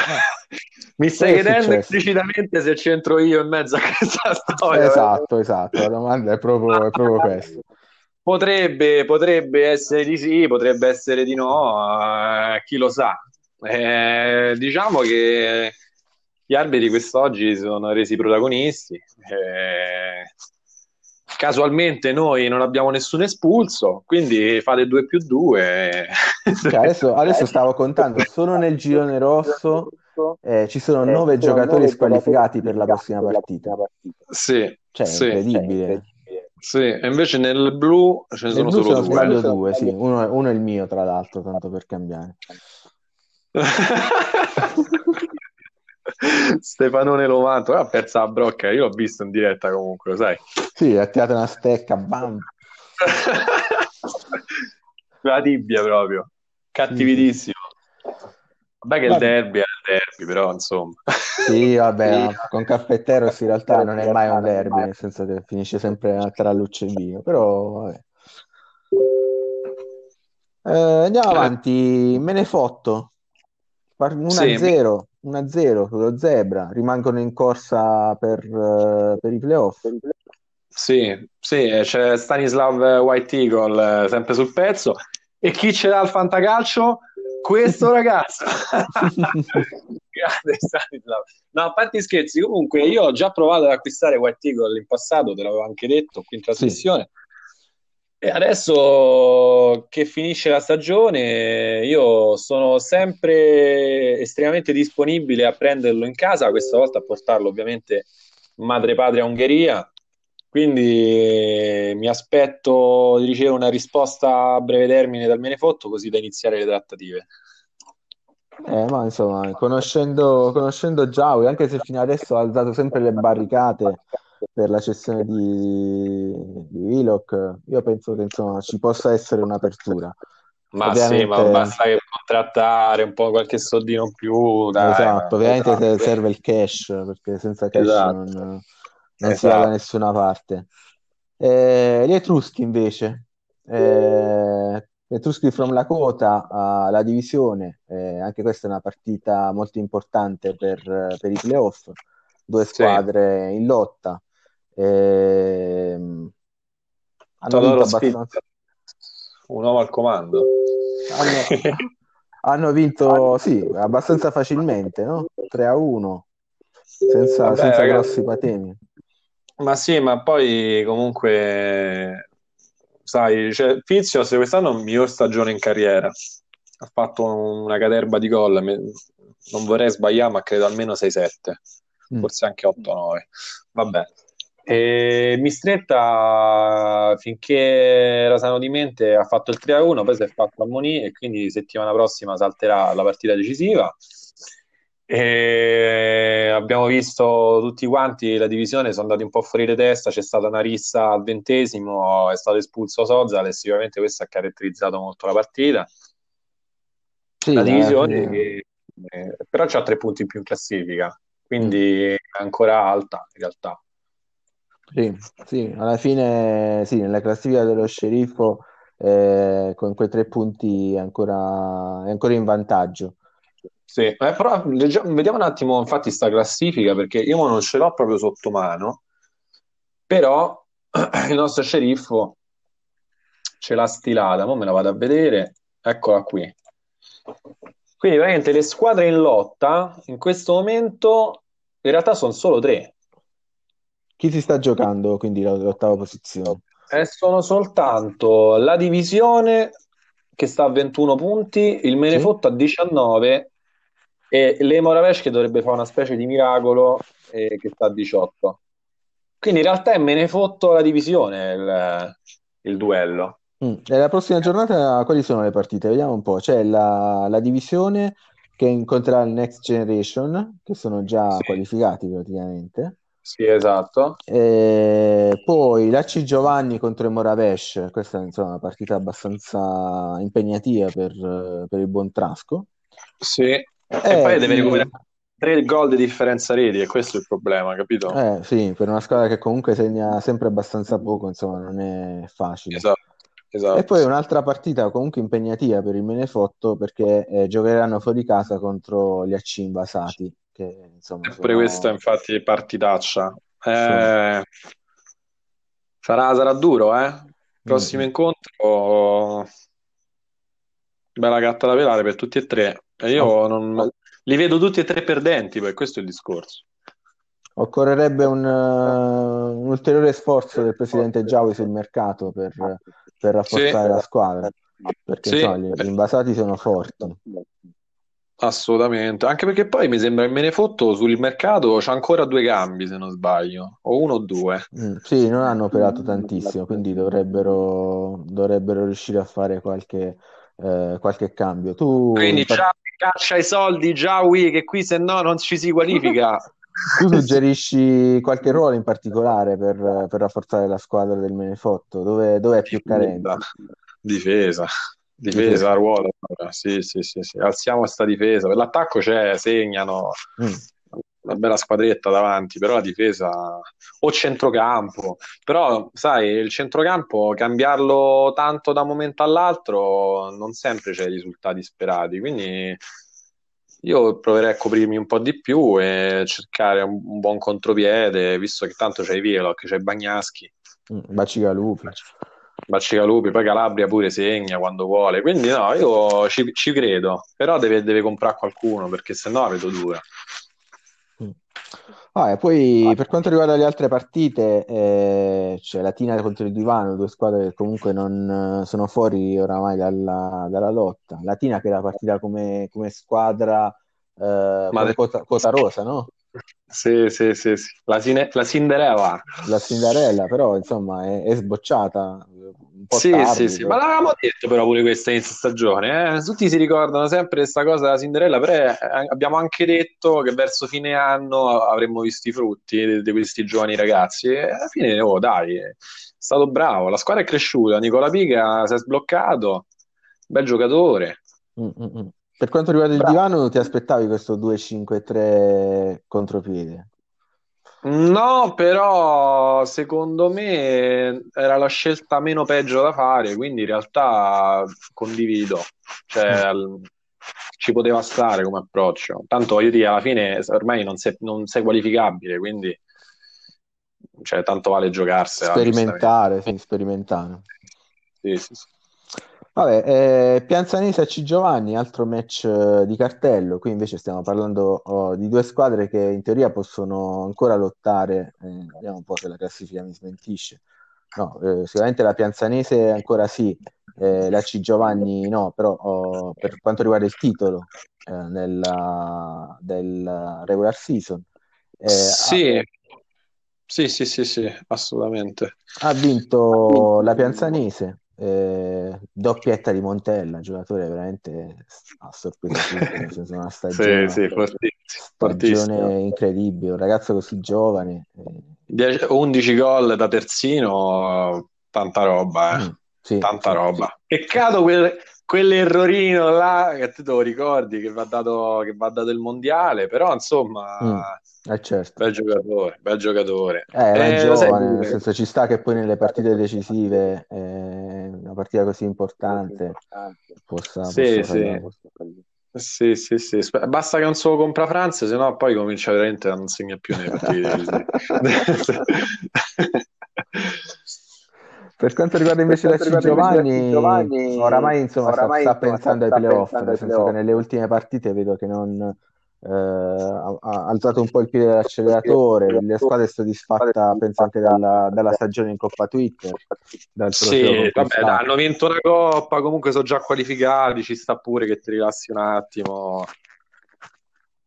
Mi stai chiedendo successo? implicitamente se c'entro io in mezzo a questa storia. Esatto, esatto, la domanda è proprio, è proprio questa. Potrebbe, potrebbe essere di sì, potrebbe essere di no, eh, chi lo sa. Eh, diciamo che gli arbitri quest'oggi si sono resi protagonisti. Eh, casualmente noi non abbiamo nessun espulso, quindi fate 2 più 2. Cioè, adesso, adesso stavo contando, solo nel girone rosso eh, ci sono nove giocatori squalificati per la prossima partita. Sì, Cioè, è sì, incredibile. Sì. E invece nel blu ce ne sono blu, solo sbaglio, due. due, sì. Uno, è- uno è il mio, tra l'altro, tanto per cambiare. Stefanone Lovanto, ha perso la brocca, io l'ho visto in diretta comunque, lo sai. Sì, ha tirato una stecca, bam. La tibia proprio, cattivitissimo. Vabbè che il derby è il derby, però insomma. Sì, vabbè, con Caffetteros in realtà non è mai un derby, nel senso che finisce sempre tra Luccio e Vino, però vabbè. Eh, andiamo avanti, me ne fotto. Par- 1-0, 1-0 sullo Zebra, rimangono in corsa per, uh, per i playoff. Sì, sì, c'è Stanislav White Eagle eh, sempre sul pezzo. E chi ce l'ha al fantacalcio? Questo ragazzo. Grande Stanislav. No, a parte i scherzi, comunque io ho già provato ad acquistare White Eagle in passato, te l'avevo anche detto qui in trasmissione. Sì. E adesso che finisce la stagione, io sono sempre estremamente disponibile a prenderlo in casa, questa volta a portarlo ovviamente madre patria Ungheria quindi mi aspetto di ricevere una risposta a breve termine dal Menefotto così da iniziare le trattative. Eh, ma insomma, conoscendo, conoscendo Giaui, anche se fino adesso ha alzato sempre le barricate per la cessione di, di Willock, io penso che insomma ci possa essere un'apertura. Ma ovviamente... sì, ma basta che contrattare un po' qualche soldino in più. Dai, esatto, ovviamente esatto. serve il cash, perché senza cash esatto. non non esatto. si va da nessuna parte. Eh, gli Etruschi invece, eh, gli Etruschi from Lakota alla divisione, eh, anche questa è una partita molto importante per, per i playoff, due squadre sì. in lotta. Eh, hanno vinto abbastanza... Un uomo al comando. Hanno, hanno vinto, sì, abbastanza facilmente, no? 3 a 1, senza, Vabbè, senza grossi patemi. Ma sì, ma poi comunque, sai, cioè, Fizios quest'anno è miglior stagione in carriera. Ha fatto una caterba di gol. Non vorrei sbagliare, ma credo almeno 6-7, mm. forse anche 8-9. Vabbè. E Mistretta, finché era sano di mente, ha fatto il 3-1, poi si è fatto ammonire e quindi settimana prossima salterà la partita decisiva. E abbiamo visto tutti quanti la divisione sono andati un po' fuori di testa, c'è stata una rissa al ventesimo, è stato espulso Sozal e sicuramente questo ha caratterizzato molto la partita. Sì, la divisione eh, che, eh, però c'ha tre punti in più in classifica, quindi mm. è ancora alta in realtà. Sì, sì, alla fine sì, nella classifica dello sceriffo eh, con quei tre punti ancora, è ancora in vantaggio. Sì, eh, però leggiamo, vediamo un attimo infatti sta classifica perché io non ce l'ho proprio sotto mano, però il nostro sceriffo ce l'ha stilata, ora me la vado a vedere, eccola qui. Quindi veramente le squadre in lotta in questo momento in realtà sono solo tre. Chi si sta giocando quindi l'ottava posizione? Eh, sono soltanto la divisione che sta a 21 punti, il Menefotto sì? a 19 e l'Emoravesh che dovrebbe fare una specie di miracolo eh, che sta a 18. Quindi in realtà me ne fotto la divisione il, il duello. Mm. E la prossima giornata quali sono le partite? Vediamo un po'. C'è la, la divisione che incontrerà il Next Generation, che sono già sì. qualificati praticamente. Sì, esatto. E poi la C Giovanni contro il Moravesh, questa è insomma, una partita abbastanza impegnativa per, per il buon Trasco. Sì, e poi deve recuperare tre gol di differenza reti, e questo è il problema, capito? Eh sì, per una squadra che comunque segna sempre abbastanza poco, insomma, non è facile. Esatto. Esatto. E poi un'altra partita comunque impegnativa per il Menefotto perché eh, giocheranno fuori casa contro gli AC invasati. Che, insomma, sono... questa infatti partitaccia. Eh, sì. sarà, sarà, duro, eh? Prossimo mm-hmm. incontro, bella gatta da pelare per tutti e tre. E io non... li vedo tutti e tre perdenti, poi questo è il discorso. Occorrerebbe un, uh, un ulteriore sforzo del presidente Giaui sul mercato per, per rafforzare sì. la squadra, perché sì. insomma, gli, gli invasati sono forti. Assolutamente, anche perché poi mi sembra che me ne fotto sul mercato c'è ancora due cambi se non sbaglio, o uno o due. Mm, sì, non hanno operato tantissimo, quindi dovrebbero, dovrebbero riuscire a fare qualche, eh, qualche cambio. Tu quindi già caccia i soldi già Wii che qui se no non ci si qualifica. Tu suggerisci qualche ruolo in particolare per, per rafforzare la squadra del Menefotto? Dove, dove è più carente? Difesa. Difesa a ruota, sì, sì, sì, sì. Alziamo questa difesa. Per l'attacco c'è, segnano. Mm una bella squadretta davanti, però la difesa o centrocampo, però sai, il centrocampo cambiarlo tanto da un momento all'altro non sempre c'è i risultati sperati, quindi io proverei a coprirmi un po' di più e cercare un, un buon contropiede, visto che tanto c'hai Vieloc, c'hai Bagnaschi. Mm, Bacigalupi. Bacigalupi, poi Calabria pure segna quando vuole, quindi no, io ci, ci credo, però deve, deve comprare qualcuno perché sennò vedo dura. Ah, e poi per quanto riguarda le altre partite, eh, c'è Latina contro il Divano, due squadre che comunque non sono fuori oramai dalla, dalla lotta. Latina che era partita come, come squadra eh, come quota, quota rosa, no? Sì, sì, sì, sì. La, cine- la Cinderella. La Cinderella, però insomma è, è sbocciata sì, tardi, sì, sì, ma l'avevamo detto però pure questa inizio stagione, eh? tutti si ricordano sempre questa cosa della Cinderella, però eh, abbiamo anche detto che verso fine anno avremmo visto i frutti di, di questi giovani ragazzi e alla fine, oh dai, è stato bravo, la squadra è cresciuta, Nicola Pica si è sbloccato, bel giocatore. Mm-mm. Per quanto riguarda il bravo. divano, ti aspettavi questo 2-5-3 contropiede? No, però secondo me era la scelta meno peggio da fare, quindi in realtà condivido, cioè, mm. ci poteva stare come approccio. Tanto io alla fine ormai non sei, non sei qualificabile, quindi cioè, tanto vale giocarsela. Sperimentare, sì, sperimentare. Sì, sì, sì. Vabbè, eh, Pianzanese a C Giovanni, altro match eh, di cartello. Qui invece stiamo parlando oh, di due squadre che in teoria possono ancora lottare. Eh, vediamo un po' se la classifica mi smentisce. No, eh, sicuramente la Pianzanese ancora sì, eh, la C Giovanni no, però oh, per quanto riguarda il titolo eh, nella, del regular season. sì. Ha, sì, sì, sì, sì, assolutamente. Ha vinto la Pianzanese eh, doppietta di Montella, giocatore veramente a sorpresa tutti, una stagione, sì, sì, fortissimo, stagione incredibile, un ragazzo così giovane. Eh. 11 gol da terzino, tanta roba, eh. mm, sì, tanta roba. Peccato quel, quell'errorino là che te lo ricordi che va dato, che va dato il mondiale, però insomma... Mm eh certo. Bel giocatore, bel giocatore. Eh, eh, giovane, nel senso ci sta che poi nelle partite decisive, eh, partita così importante, possa, sì, possa sì. Sì, sì, sì. Basta che non solo compra Franza, se no poi comincia veramente a non segna più nelle partite. per quanto riguarda invece la Giovanni, Giovanni, oramai insomma oramai, sta, sta pensando ai playoff, nel senso che nelle ultime partite vedo che non eh, ha, alzato un po' il piede dell'acceleratore, la squadra è soddisfatta penso anche dalla, dalla stagione in Coppa Twitter. sì, vabbè, dai, hanno vinto la Coppa, comunque sono già qualificati, ci sta pure che ti rilassi un attimo.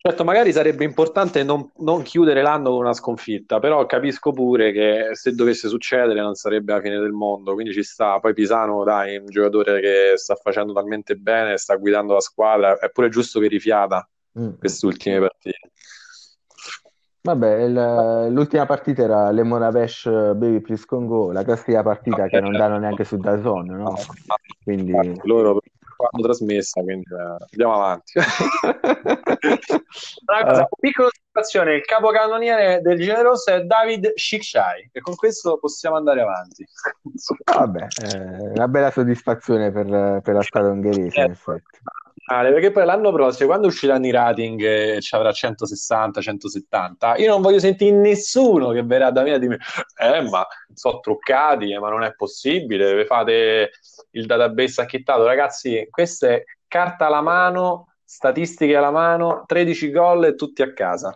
Certo, magari sarebbe importante non, non, chiudere l'anno con una sconfitta, però capisco pure che se dovesse succedere non sarebbe la fine del mondo, quindi ci sta. Poi Pisano, dai, un giocatore che sta facendo talmente bene, sta guidando la squadra, è pure giusto che rifiata mm. queste ultime partite. Vabbè, il, l'ultima partita era Lemonavesh Baby Please Congo, la classica partita che non danno neanche su Dazon, no? Quindi... Loro hanno trasmessa, quindi eh, andiamo avanti. Una cosa, piccola osservazione, il capocannoniere del Generoso è David Shikshai e con questo possiamo andare avanti. Vabbè, eh, una bella soddisfazione per, per la squadra ungherese, in effetti perché poi l'anno prossimo, quando usciranno i rating e ci avrà 160, 170, io non voglio sentire nessuno che verrà da me a dire eh, ma sono truccati, eh, ma non è possibile, fate il database acchittato. Ragazzi, questa è carta alla mano, statistiche alla mano, 13 gol e tutti a casa.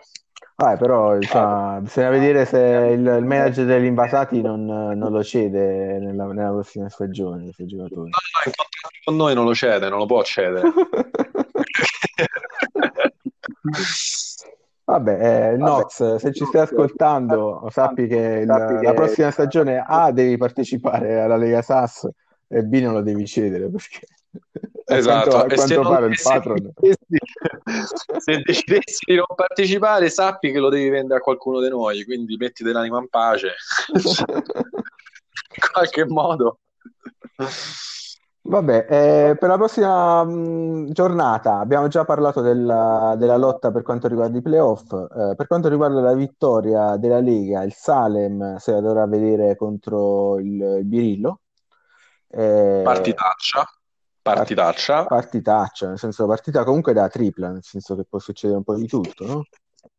Ah, però insomma, bisogna vedere se il, il manager degli invasati non, non lo cede nella, nella, prossima stagione. No, no, con noi non lo cede, non lo può cedere. Vabbè, eh, Nox, se ci stai ascoltando, sappi che il, la prossima stagione A devi partecipare alla Lega SAS e B non lo devi cedere perché esatto. a quanto, quanto pare il patron. Se decidessi di non partecipare, sappi che lo devi vendere a qualcuno di noi, quindi mettiti l'anima in pace. in qualche modo. Vabbè, eh, per la prossima mh, giornata abbiamo già parlato della, della, lotta per quanto riguarda i playoff. Eh, per quanto riguarda la vittoria della Lega, il Salem se la dovrà vedere contro il, il Birillo. Eh, Partitaccia. Partitaccia. Partitaccia, nel senso partita comunque da tripla, nel senso che può succedere un po' di tutto, no?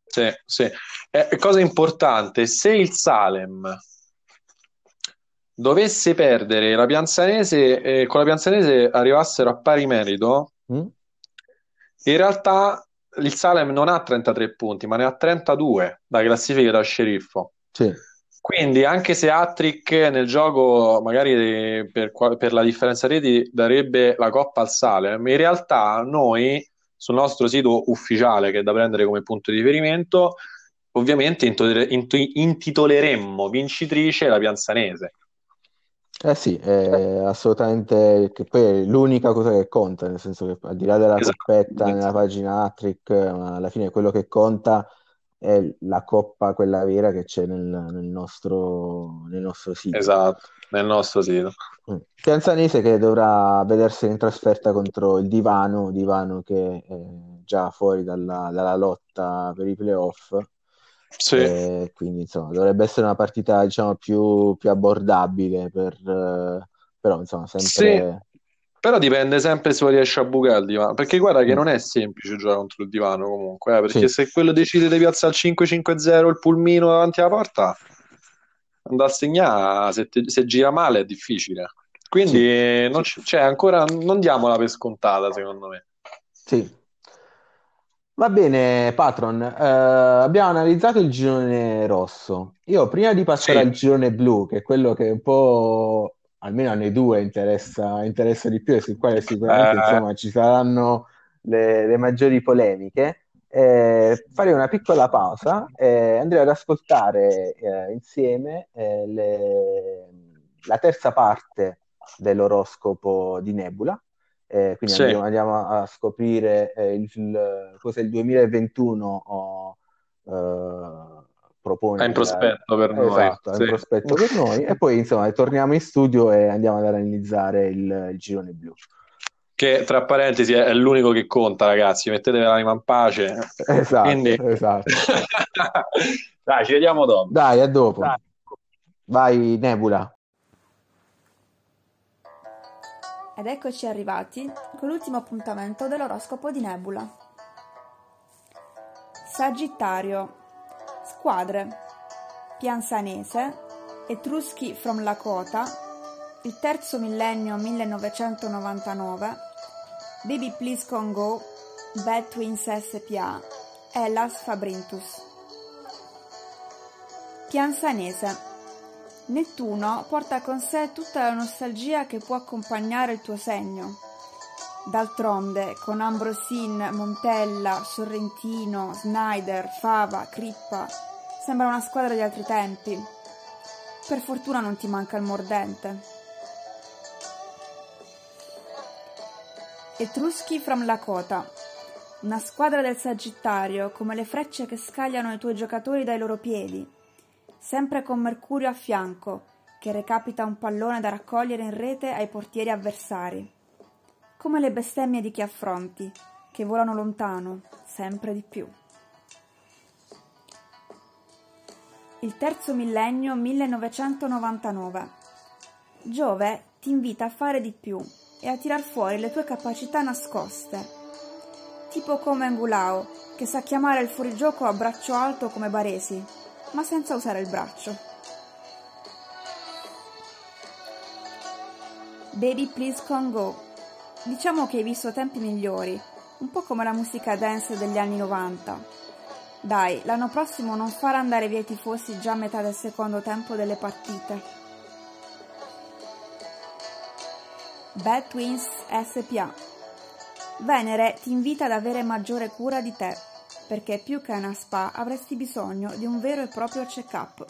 Sì, sì. Eh, cosa importante, se il Salem dovesse perdere la Pianzanese e eh, con la Pianzanese arrivassero a pari merito, mm? in realtà il Salem non ha 33 punti, ma ne ha 32 da classifica da sceriffo. Sì. Quindi anche se Attrick nel gioco magari per, per, la differenza reti darebbe la coppa al Salem, in realtà noi sul nostro sito ufficiale che è da prendere come punto di riferimento ovviamente intitoleremmo vincitrice la Pianzanese. Eh sì, è assolutamente che poi è l'unica cosa che conta, nel senso che al di là della Esatto, coppetta nella pagina Attrick, ma alla fine quello che conta è la coppa, quella vera che c'è nel, nel nostro, nel nostro sito. esatto, nel nostro sito. Mm. Pianzanese che dovrà vedersi in trasferta contro il Divano, Divano che è già fuori dalla, dalla lotta per i playoff. Sì. E quindi insomma dovrebbe essere una partita diciamo più, più abbordabile per, eh, però insomma sempre Sì, però dipende sempre se riesce a bucare il divano, perché guarda che mm. non è semplice giocare contro il divano comunque, eh, perché Sì. se quello decide di piazzare il 5-5-0 il pulmino davanti alla porta, andare a segnare, se, te- se gira male è difficile. Quindi non, c- cioè, ancora non diamola per scontata, secondo me. Sì. Va bene, Patron, eh, abbiamo analizzato il girone rosso. Io prima di passare Sì. al girone blu, che è quello che un po', almeno a noi due, interessa, interessa di più e sul quale sicuramente Eh. insomma, ci saranno le, le maggiori polemiche, eh, farei una piccola pausa e andrei ad ascoltare eh, insieme eh, le- la terza parte dell'oroscopo di Nebula. Eh, quindi Sì. andiamo, andiamo a scoprire eh, il, il- cosa il 2021 oh, eh, propone. È in prospetto per noi. Esatto, è sì. in prospetto per noi. E poi insomma torniamo in studio e andiamo ad analizzare il, il girone blu. Che tra parentesi è, l'unico che conta, ragazzi. Mettetevi l'anima in pace. Esatto, Quindi... esatto. Dai, ci vediamo dopo. Dai, a dopo. Dai. Vai, Nebula. Ed eccoci arrivati con l'ultimo appuntamento dell'oroscopo di Nebula. Sagittario, squadre, Pianzanese, Etruschi from Lakota, il terzo millennio 1999, Baby Please Con Go, Bad Twins SPA, Hellas Fabrintus. Pianzanese. Nettuno porta con sé tutta la nostalgia che può accompagnare il tuo segno. D'altronde, con Ambrosin, Montella, Sorrentino, Snyder, Fava, Crippa, sembra una squadra di altri tempi. Per fortuna non ti manca il mordente. Etruschi from Lakota. Una squadra del Sagittario, come le frecce che scagliano i tuoi giocatori dai loro piedi, sempre con Mercurio a fianco, che recapita un pallone da raccogliere in rete ai portieri avversari. Come le bestemmie di chi affronti, che volano lontano, sempre di più. Il terzo millennio 1999. Giove ti invita a fare di più e a tirar fuori le tue capacità nascoste. Tipo come Angulao, che sa chiamare il fuorigioco a braccio alto come Baresi, ma senza usare il braccio. Baby Please Con Go. Diciamo che hai visto tempi migliori, un po' come la musica dance degli anni 90. Dai, l'anno prossimo non far andare via i tifosi già a metà del secondo tempo delle partite. Bad Twins SPA. Venere ti invita ad avere maggiore cura di te, perché più che una spa avresti bisogno di un vero e proprio check-up.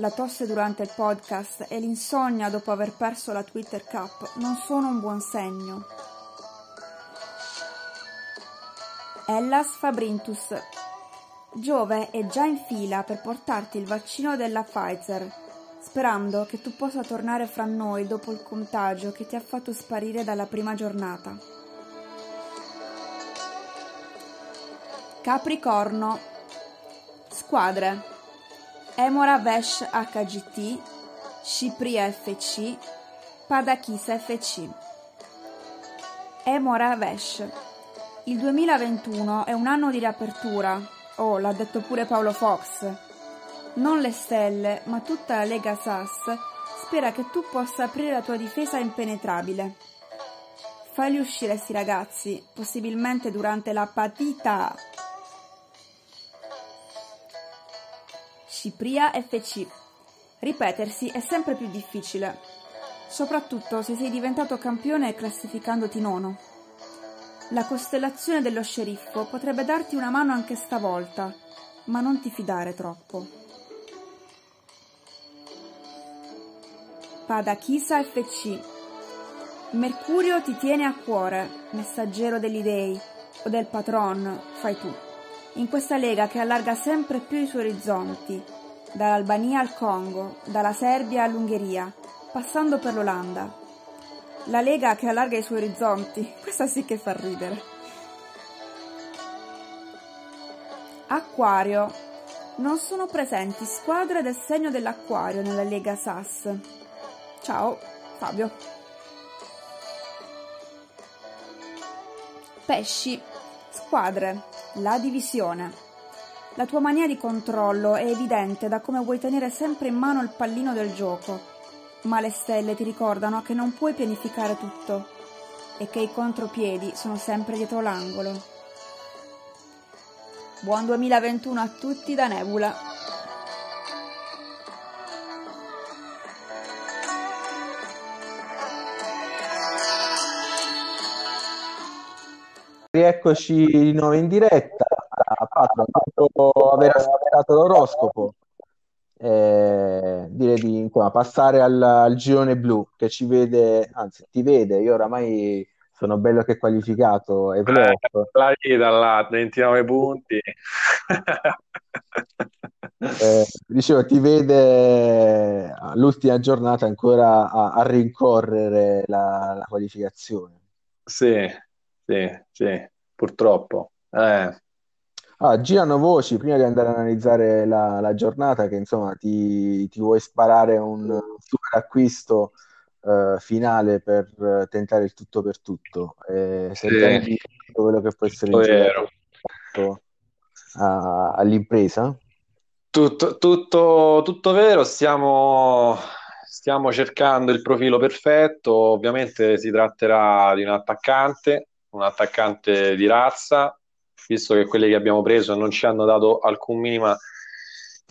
La tosse durante il podcast e l'insonnia dopo aver perso la Twitter Cup non sono un buon segno. Hellas Fabrintus. Giove è già in fila per portarti il vaccino della Pfizer, sperando che tu possa tornare fra noi dopo il contagio che ti ha fatto sparire dalla prima giornata. Capricorno. Squadre. Emora Vesh HGT, Cipri FC, Padachis FC. Emora Vesh. Il 2021 è un anno di riapertura. Oh, l'ha detto pure Paolo Fox. Non le stelle, ma tutta la Lega SAS spera che tu possa aprire la tua difesa impenetrabile. Fagli uscire sti ragazzi, possibilmente durante la patita. Cipria FC. Ripetersi è sempre più difficile, soprattutto se sei diventato campione classificandoti nono. La costellazione dello sceriffo potrebbe darti una mano anche stavolta, ma non ti fidare troppo. Padachisa FC Mercurio ti tiene a cuore, messaggero degli dei o del patron, fai tu, in questa lega che allarga sempre più i suoi orizzonti, dall'Albania al Congo, dalla Serbia all'Ungheria, passando per l'Olanda. La Lega che allarga i suoi orizzonti, questa sì che fa ridere. Acquario. Non sono presenti squadre del segno dell'acquario nella Lega SAS. Ciao, Fabio. Pesci. Squadre. La divisione. La tua mania di controllo è evidente da come vuoi tenere sempre in mano il pallino del gioco, ma le stelle ti ricordano che non puoi pianificare tutto e che i contropiedi sono sempre dietro l'angolo. Buon 2021 a tutti da Nebula. Rieccoci di nuovo in diretta. Patron, dopo aver ascoltato l'oroscopo, eh, direi di insomma, passare al, al, girone blu che ci vede, anzi ti vede, io oramai sono bello che qualificato playoff. Eh, la vita là, 29 punti. eh, dicevo, ti vede all'ultima giornata ancora a, a rincorrere la, la, qualificazione. Sì, sì, sì, purtroppo. Eh, Ah, girano voci prima di andare ad analizzare la, la giornata che insomma ti, ti vuoi sparare un super acquisto eh, finale per tentare il tutto per tutto. Eh, Sì, tutto quello che può essere vero. a- all'impresa? Tutto, tutto, tutto vero, stiamo, stiamo cercando il profilo perfetto, ovviamente si tratterà di un attaccante, un attaccante di razza, visto che quelli che abbiamo preso non ci hanno dato alcun minima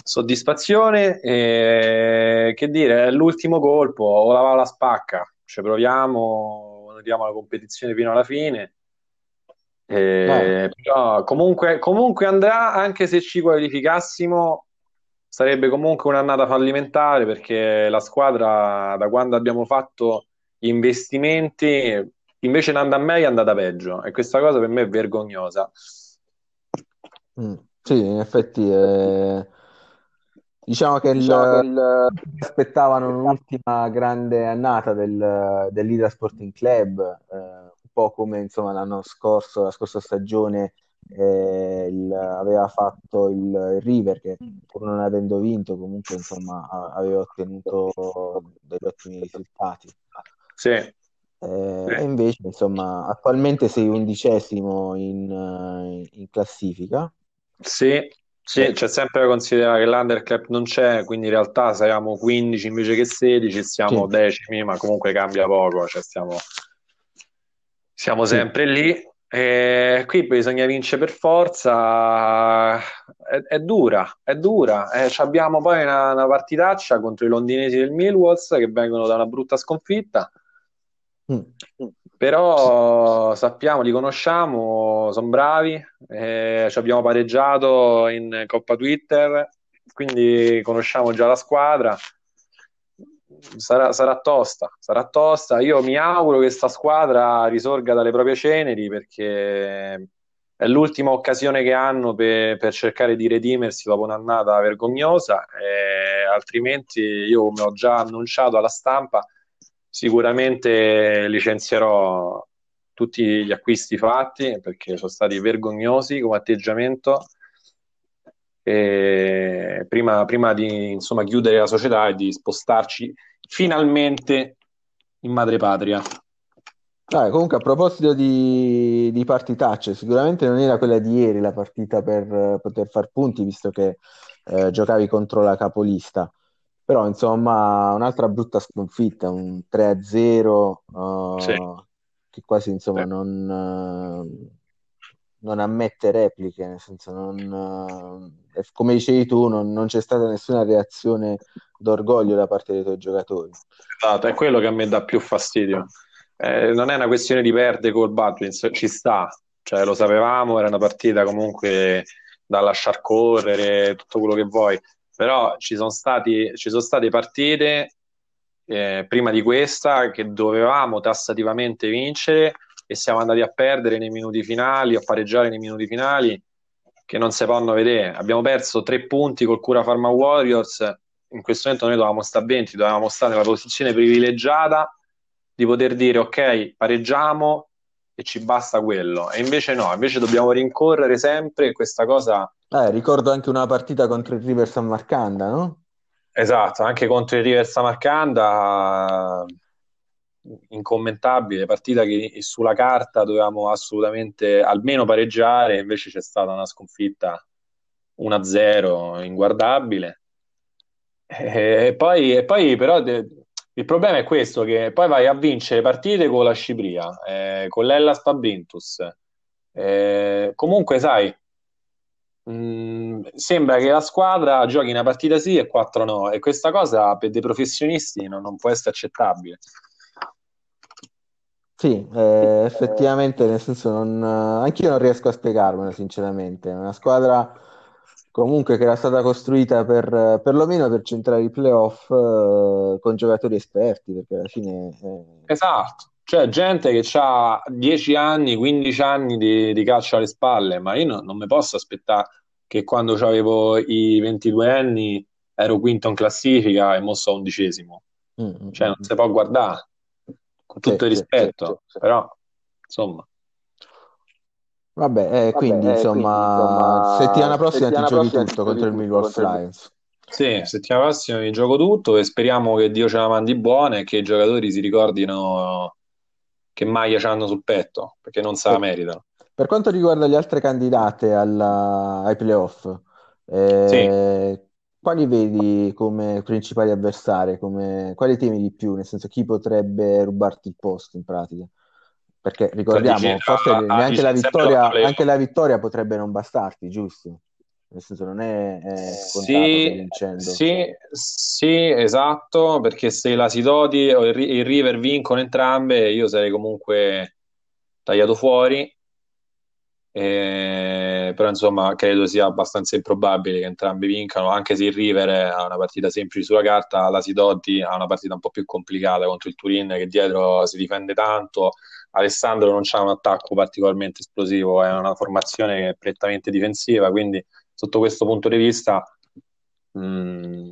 soddisfazione. E, che dire, è l'ultimo colpo, o la va la spacca, ci proviamo, andiamo alla competizione fino alla fine. E, però comunque, comunque andrà, anche se ci qualificassimo, sarebbe comunque un'annata fallimentare perché la squadra, da quando abbiamo fatto investimenti, invece di andare meglio è andata peggio e questa cosa per me è vergognosa. Mm, Sì, in effetti eh, diciamo che il- Diciamo che il- aspettavano un'ultima grande annata del, dell'Ida Sporting Club, eh, un po' come insomma l'anno scorso, la scorsa stagione eh, il- aveva fatto il, il River che pur non avendo vinto comunque insomma a- aveva ottenuto degli ottimi risultati. Sì, Eh, e invece insomma attualmente sei undicesimo in, eh, in classifica. sì, sì, c'è sempre da considerare che l'Undercap non c'è, quindi in realtà siamo 15 invece che 16, siamo Sì. decimi, ma comunque cambia poco, cioè stiamo, siamo Sì. sempre lì. E qui bisogna vincere per forza, è, è dura, è dura. Eh, abbiamo poi una, una partitaccia contro i londinesi del Millwalls che vengono da una brutta sconfitta. Mm. Però sappiamo, li conosciamo, sono bravi, eh, ci abbiamo pareggiato in Coppa Twitter, quindi conosciamo già la squadra. Sarà, sarà tosta, sarà tosta. Io mi auguro che sta squadra risorga dalle proprie ceneri perché è l'ultima occasione che hanno per, per cercare di redimersi dopo un'annata vergognosa, eh, altrimenti io, come ho già annunciato alla stampa, sicuramente licenzierò tutti gli acquisti fatti perché sono stati vergognosi come atteggiamento. E prima, prima di insomma, chiudere la società e di spostarci finalmente in madrepatria. Ah, comunque, a proposito di, di partitacce, sicuramente non era quella di ieri la partita per poter far punti, visto che eh, giocavi contro la capolista. Però, insomma, un'altra brutta sconfitta, un 3-0, uh, Sì, che quasi, insomma, sì. non, uh, non ammette repliche, nel senso, non, uh, come dicevi tu, non, non c'è stata nessuna reazione d'orgoglio da parte dei tuoi giocatori. Esatto, è quello che a me dà più fastidio. Eh, non è una questione di perdere col Batwins, ci sta, cioè lo sapevamo, era una partita comunque da lasciar correre, tutto quello che vuoi, però ci sono stati, ci sono state partite eh, prima di questa che dovevamo tassativamente vincere e siamo andati a perdere nei minuti finali, a pareggiare nei minuti finali che non si possono vedere. Abbiamo perso tre punti col Cura Pharma Warriors, in questo momento noi dovevamo stare a 20, dovevamo stare nella posizione privilegiata di poter dire ok, pareggiamo e ci basta quello. E invece no, invece dobbiamo rincorrere sempre questa cosa. Eh, ricordo anche una partita contro il River San Marcanda, no? Esatto, anche contro il River Samarcanda, incommentabile, partita che sulla carta dovevamo assolutamente almeno pareggiare, invece c'è stata una sconfitta 1-0 inguardabile. E poi, e poi però de- il problema è questo, che poi vai a vincere partite con la Scipria, eh, con l'Hellas Fabentus. Eh, comunque, sai, mh, sembra che la squadra giochi una partita sì e quattro no, e questa cosa per dei professionisti non, non può essere accettabile. Sì, eh, effettivamente, nel senso, non, anch'io non riesco a spiegarmelo, sinceramente. Una squadra comunque che era stata costruita per, perlomeno per centrare i playoff eh, con giocatori esperti, perché alla fine... eh, Esatto, cioè gente che ha 10 anni, 15 anni di, di calcio alle spalle, ma io no- non mi posso aspettare che quando avevo i 22 anni ero quinto in classifica e mo sto undicesimo. mm, mm, Cioè, non mm. si può guardare, con tutto il sì, sì, rispetto, sì. però, insomma, Vabbè, eh, Vabbè, quindi eh, quindi insomma, insomma, settimana prossima ti settimana giochi prossima ti tutto giochi contro il tutto contro il Flyers. sì, settimana prossima vi gioco tutto e speriamo che Dio ce la mandi buona e che i giocatori si ricordino che maglia c'hanno sul petto, perché non se la meritano. per quanto riguarda le altre candidate alla- ai playoff, Sì, eh, quali vedi come principali avversari? Come, quali temi di più? Nel senso, chi potrebbe rubarti il posto in pratica? Perché cioè, ricordiamo, forse a, a neanche la vittoria, anche la vittoria potrebbe non bastarti, giusto? Nel senso, non è, è Sì, vincendo. sì, sì, esatto, perché se la Sidoti o il, il River vincono entrambe, io sarei comunque tagliato fuori, Eh, però insomma credo sia abbastanza improbabile che entrambi vincano, anche se il River ha una partita semplice sulla carta, la Sidoti ha una partita un po' più complicata contro il Turin che dietro si difende tanto, Alessandro non ha un attacco particolarmente esplosivo, è una formazione prettamente difensiva, quindi sotto questo punto di vista mh,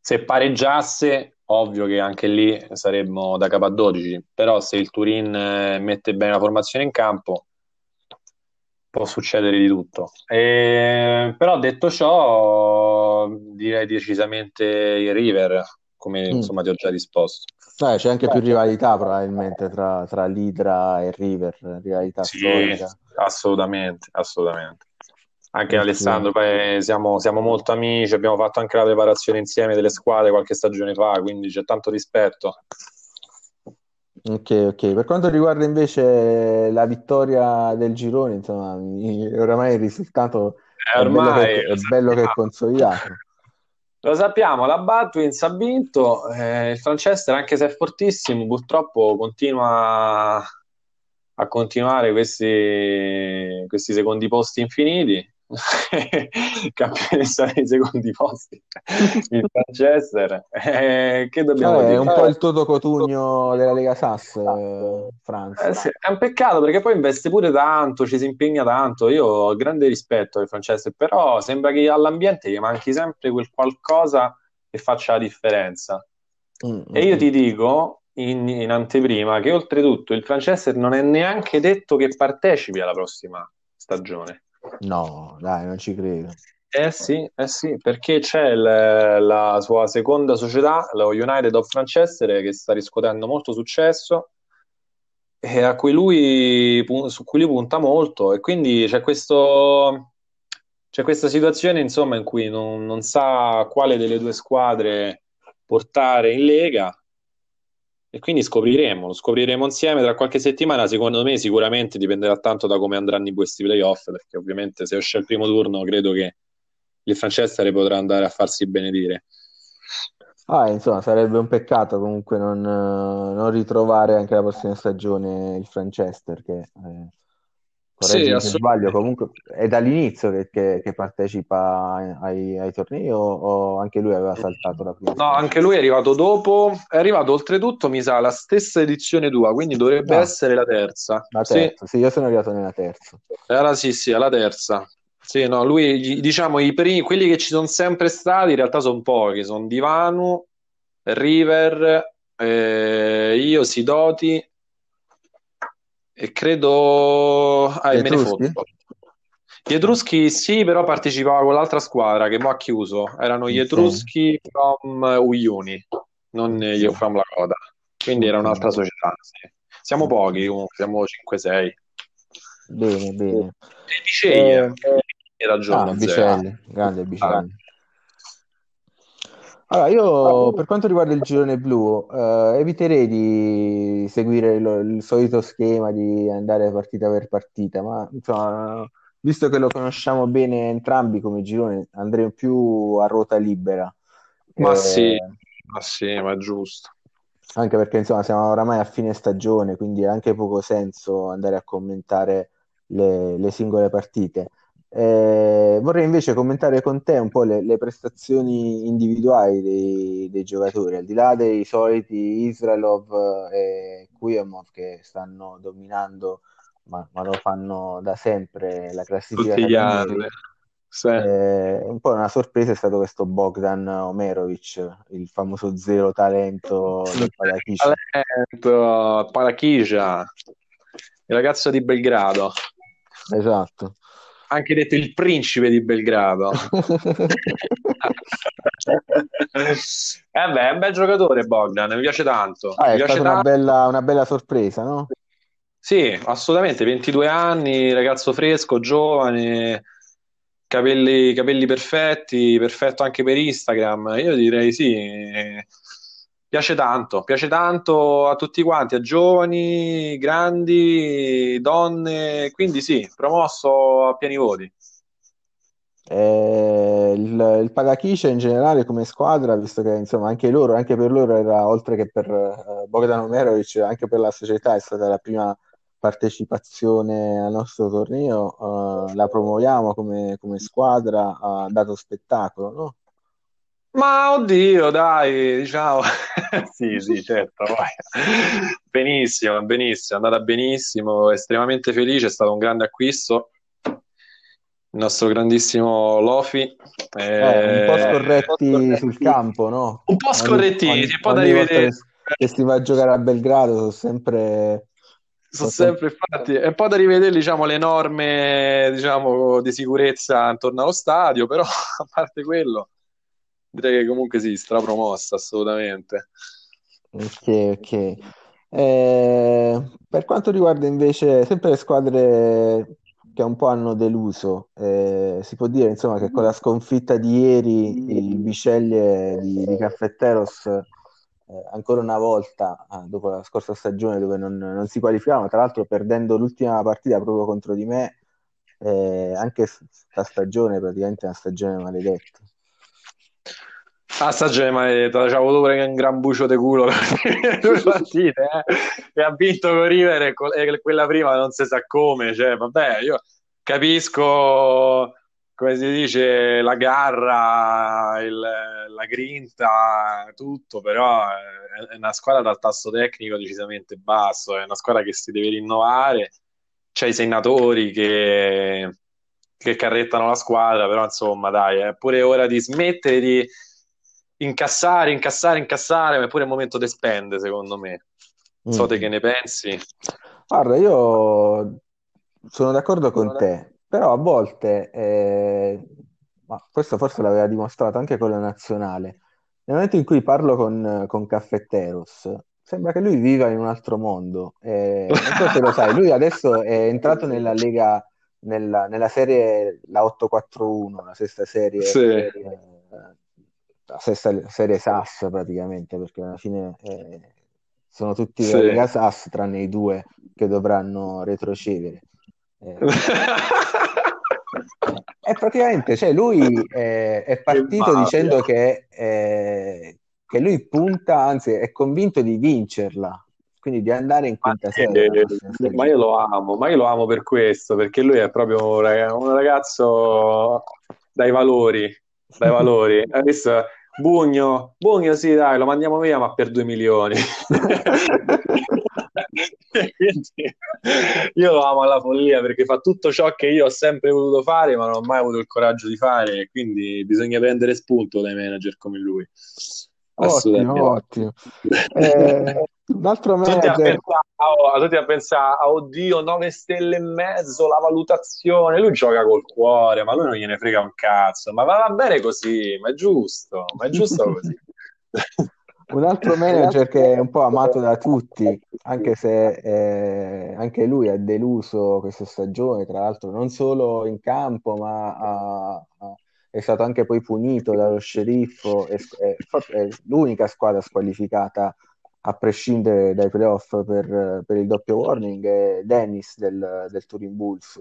se pareggiasse, ovvio che anche lì saremmo da capo a 12, però se il Turin eh, mette bene la formazione in campo, può succedere di tutto. E, però detto ciò, direi decisamente il River, come Mm. insomma ti ho già risposto. Eh, c'è anche Beh, più c'è rivalità probabilmente tra, tra l'Hydra e River, rivalità Sì, storica. assolutamente, assolutamente. Anche Ok. Alessandro, poi siamo, siamo molto amici, abbiamo fatto anche la preparazione insieme delle squadre qualche stagione fa, quindi c'è tanto rispetto. Ok, ok. Per quanto riguarda invece la vittoria del girone, insomma, mi- oramai il risultato Eh, è bello che, ormai è lo bello che è consolidato. Lo sappiamo, la Batwins ha vinto, eh, il Franchester, anche se è fortissimo, purtroppo continua a continuare questi, questi secondi posti infiniti. Campionessa dei secondi posti, il Manchester. Eh, che dobbiamo è dire? un po' il Toto Cotugno della Lega Sass, eh, Franz. Eh sì, è un peccato perché poi investe pure tanto, ci si impegna tanto. Io ho grande rispetto per Francesco, però sembra che all'ambiente gli manchi sempre quel qualcosa che faccia la differenza. Mm, E io mm, ti dico in, in anteprima che oltretutto il Francesco non è neanche detto che partecipi alla prossima stagione. No, dai, non ci credo. Eh sì, eh sì, perché c'è il- la sua seconda società, lo United of Manchester, che sta riscuotendo molto successo e a cui lui, su cui lui punta molto e quindi c'è questo, c'è questa situazione insomma in cui non, non sa quale delle due squadre portare in Lega e quindi scopriremo, lo scopriremo insieme tra qualche settimana. Secondo me, sicuramente dipenderà tanto da come andranno questi playoff, perché ovviamente se esce il primo turno, credo che il Francescere potrà andare a farsi benedire. Ah, insomma, sarebbe un peccato comunque non, non ritrovare anche la prossima stagione il Franchester, che eh, correggimi se sbaglio, comunque è dall'inizio che, che, che partecipa ai, ai, tornei o, o, anche lui aveva saltato la prima? No, anche lui è arrivato dopo, è arrivato oltretutto, mi sa, la stessa edizione tua, quindi dovrebbe no. essere la terza. La terza, sì. sì, io sono arrivato nella terza. Era sì, sì, alla terza. Sì, no, lui, diciamo, i primi, quelli che ci sono sempre stati in realtà sono pochi, sono Divanu, River, eh, io, Sidoti e credo... Ah, me ne foto. Gli Etruschi sì, però partecipava con l'altra squadra che mo ha chiuso. Erano gli Etruschi from Uyuni, non gli from la Coda. Quindi era un'altra società. Sì. Siamo pochi comunque, siamo 5-6. Bene, bene. E Biceglie, eh, era giorno ah, Bicelli, grande Bicelli. Allora, io per quanto riguarda il girone blu, eh, eviterei di seguire lo- il solito schema di andare partita per partita, ma insomma, visto che lo conosciamo bene entrambi come girone, andrei più a ruota libera. Ma sì, Eh, ma sì, ma è giusto. anche perché insomma siamo oramai a fine stagione, quindi ha anche poco senso andare a commentare le, le singole partite. Eh, vorrei invece commentare con te un po' le, le prestazioni individuali dei, dei, giocatori, al di là dei soliti Israelov e Kuyamov che stanno dominando, ma, ma, lo fanno da sempre, la classifica. Tutti gli anni. Sì. Eh, un po' una sorpresa è stato questo Bogdan Omerovic, il famoso zero talento del Palakisha. Talento, Palakisha, il ragazzo di Belgrado. Esatto anche detto il principe di Belgrado. eh beh, è un bel giocatore Bogdan, mi piace tanto. Ah, è piace stata una bella, una bella sorpresa, no? Sì, assolutamente, 22 anni, ragazzo fresco, giovane, capelli, capelli perfetti, perfetto anche per Instagram. Io direi sì, piace tanto, piace tanto a tutti quanti, a giovani, grandi, donne, quindi sì, promosso a pieni voti. Eh, il, il Pagachice in generale come squadra, visto che insomma anche loro, anche per loro era oltre che per uh, Bogdan Omerovic, anche per la società è stata la prima partecipazione al nostro torneo, uh, la promuoviamo come, come squadra, ha dato spettacolo, no? Ma oddio, dai, diciamo, sì, sì, certo, vai. benissimo, benissimo, è andata benissimo, estremamente felice, è stato un grande acquisto, il nostro grandissimo Lofi. Eh, un po' scorretti sul campo, no? Un po' scorretti, ogni, un po' da rivedere. Che si va a giocare a Belgrado sono sempre sono sempre infatti è un po' da rivedere diciamo, le norme diciamo, di sicurezza intorno allo stadio però a parte quello direi che comunque sì, strapromossa assolutamente. Ok, ok. Eh, per quanto riguarda invece sempre le squadre che un po' hanno deluso, eh, si può dire insomma che con la sconfitta di ieri il Biceglie di, di Caffetteros eh, ancora una volta, ah, dopo la scorsa stagione dove non, non si qualificavano, tra l'altro perdendo l'ultima partita proprio contro di me, eh, anche questa stagione praticamente una stagione maledetta. A stagione maledetta, c'avevo pure un gran bucio di culo per due partite, eh? e ha vinto con River e, quella prima non si sa come, cioè, vabbè, io capisco, come si dice, la garra, il, la grinta, tutto, però è una squadra dal tasso tecnico decisamente basso, è una squadra che si deve rinnovare, c'è i senatori che, che carrettano la squadra, però insomma dai, è pure ora di smettere di incassare, incassare, incassare, ma è pure il momento di spendere, secondo me. Non so mm. te che ne pensi. Guarda, io sono d'accordo con te, però a volte, eh, ma questo forse l'aveva dimostrato anche con la nazionale, nel momento in cui parlo con, con Caffetteros, sembra che lui viva in un altro mondo. Eh, non so se lo sai, lui adesso è entrato nella Lega, nella, nella serie la 841, la sesta serie, Sì. eh, la sesta serie SAS praticamente, perché alla fine eh, sono tutti Sì. Lega SAS tranne i due che dovranno retrocedere. Eh, e praticamente, cioè, lui eh, è partito mafia. dicendo che, eh, che lui punta, anzi è convinto di vincerla, quindi di andare in Ma, quinta serie. eh, stagione. ma io lo amo, ma io lo amo per questo, perché lui è proprio un ragazzo dai valori, dai valori. Adesso Bugno, Bugno sì, dai, lo mandiamo via, ma per due milioni. Quindi io lo amo alla follia perché fa tutto ciò che io ho sempre voluto fare, ma non ho mai avuto il coraggio di fare. Quindi bisogna prendere spunto dai manager come lui. Assolutamente. Ottimo, ottimo. Eh, un altro Tutti a manager, pensare, oh, tutti a pensare, "Ah, oddio, 9 stelle e mezzo, la valutazione. Lui gioca col cuore, ma lui non gliene frega un cazzo. Ma va bene così, ma è giusto, ma è giusto così. un altro manager che è un po' amato da tutti, anche se eh, anche lui ha deluso questa stagione, tra l'altro non solo in campo, ma ha- ha- è stato anche poi punito dallo sceriffo, è, è- è l'unica squadra squalificata a prescindere dai playoff per, per il doppio warning, è Dennis del, del Turin Bulls.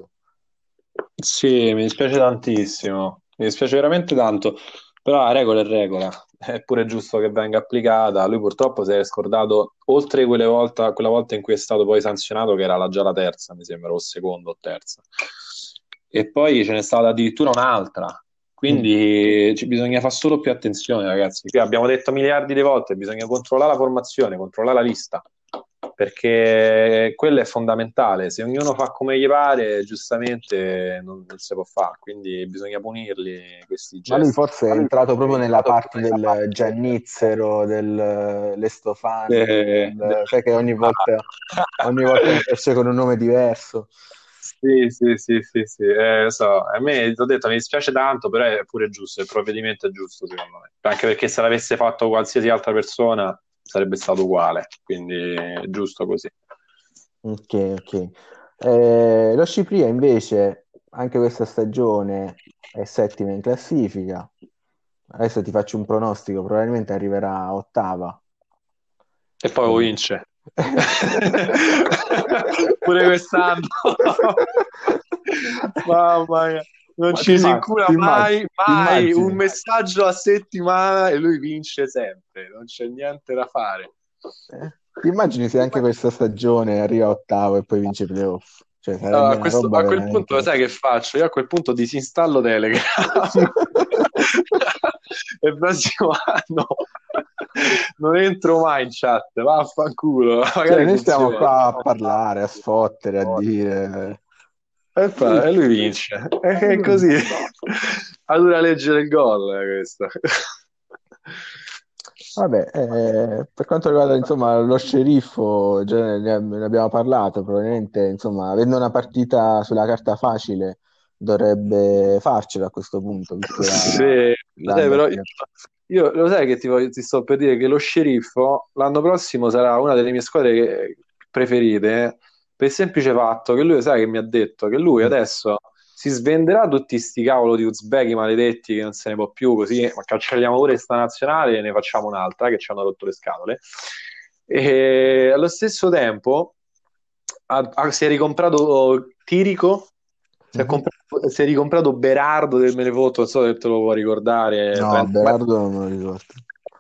Sì, mi dispiace tantissimo, mi dispiace veramente tanto, però la regola è regola, è pure giusto che venga applicata. Lui purtroppo si è scordato, oltre quelle volte, quella volta in cui è stato poi sanzionato, che era la, già la terza, mi sembra, o seconda o terza. E poi ce n'è stata addirittura un'altra. Quindi ci bisogna fare solo più attenzione, ragazzi. Qui abbiamo detto miliardi di volte, bisogna controllare la formazione, controllare la lista, perché quello è fondamentale. Se ognuno fa come gli pare, giustamente non, non si può fare, quindi bisogna punirli questi Ma lui gesti. forse è entrato proprio nella parte del Giannizzero, del Lestofano, Eh, del- sai che ogni volta, ogni volta esce con un nome diverso. Sì, sì, sì, sì, sì, eh, lo so. A me, ti ho detto, mi dispiace tanto, però è pure giusto, il provvedimento è giusto, secondo me. Anche perché se l'avesse fatto qualsiasi altra persona sarebbe stato uguale, quindi è giusto così. Ok, ok. Eh, lo Scipria invece, anche questa stagione è settima in classifica. Adesso ti faccio un pronostico, probabilmente arriverà a ottava. E poi lo vince. Pure quest'anno. Mamma mia. Non Ma ci si ti mai, mai immagini? un messaggio a settimana e lui vince sempre, non c'è niente da fare. Eh, Ti immagini se anche questa stagione arriva ottavo e poi vince i playoff? Cioè, Allora, a, questo- a quel veramente- punto, sai che faccio? Io a quel punto disinstallo Telegram e il prossimo anno non entro mai in chat. Vaffanculo. Cioè, noi stiamo qua a parlare, a sfottere, a dire... E, fa- e lui vince. E è così. Ha dura legge del gol eh, questo. Vabbè, eh, per quanto riguarda insomma lo sceriffo, già ne, ne abbiamo parlato, probabilmente insomma, avendo una partita sulla carta facile dovrebbe farcela a questo punto, visto la, Sì, la- sai, però io, io- lo sai che ti, voglio- ti sto per dire che lo sceriffo l'anno prossimo sarà una delle mie squadre che- preferite eh, per il semplice fatto che lui, sai che mi ha detto che lui adesso si svenderà tutti sti cavolo di uzbeki maledetti che non se ne può più così, ma cancelliamo pure sta nazionale e ne facciamo un'altra che ci hanno rotto le scatole. E allo stesso tempo ha- ha- si è ricomprato Tirico, si è, Mhm. comprato- si è ricomprato Berardo del Melevoto, non so se te lo puoi ricordare. No, Trent- Berardo non me lo ricordo.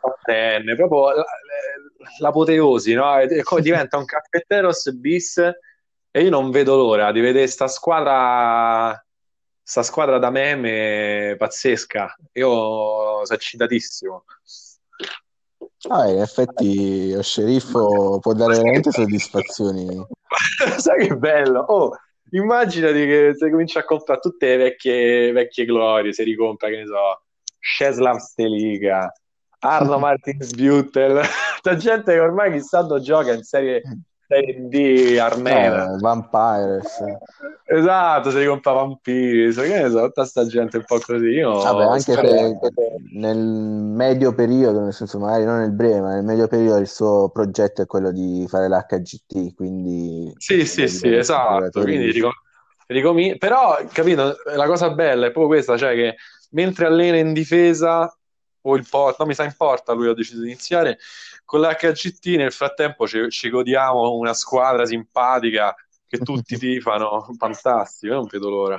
Ottenne, proprio la- l'apoteosi, no? E diventa un caffetteros bis e io non vedo l'ora di vedere sta squadra sta squadra da meme pazzesca. Io sono eccitatissimo. Ah, in effetti lo sceriffo può dare veramente soddisfazioni. Sai che bello? Oh, immaginati che se cominci a comprare tutte le vecchie, vecchie glorie, se ricompra, che ne so, Czeslaw Steliga, Arno Martins Buttel, c'è gente che ormai chissà dove gioca in serie, Serie D armena. Eh, Vampires. Esatto, si compra Vampiri, che ne so, tutta sta gente un po' così. Io Vabbè, anche se nel medio periodo, nel senso magari non nel breve, ma nel medio periodo il suo progetto è quello di fare l'HGT, quindi Sì, sì, sì, esatto. Quindi ricom- ricomi- Però, capito, la cosa bella è proprio questa, cioè che mentre allena in difesa o il porta, no, mi sa in porta, lui ha deciso di iniziare con l'HGT, nel frattempo ci, ci godiamo una squadra simpatica che tutti tifano, fantastico, non vedo l'ora.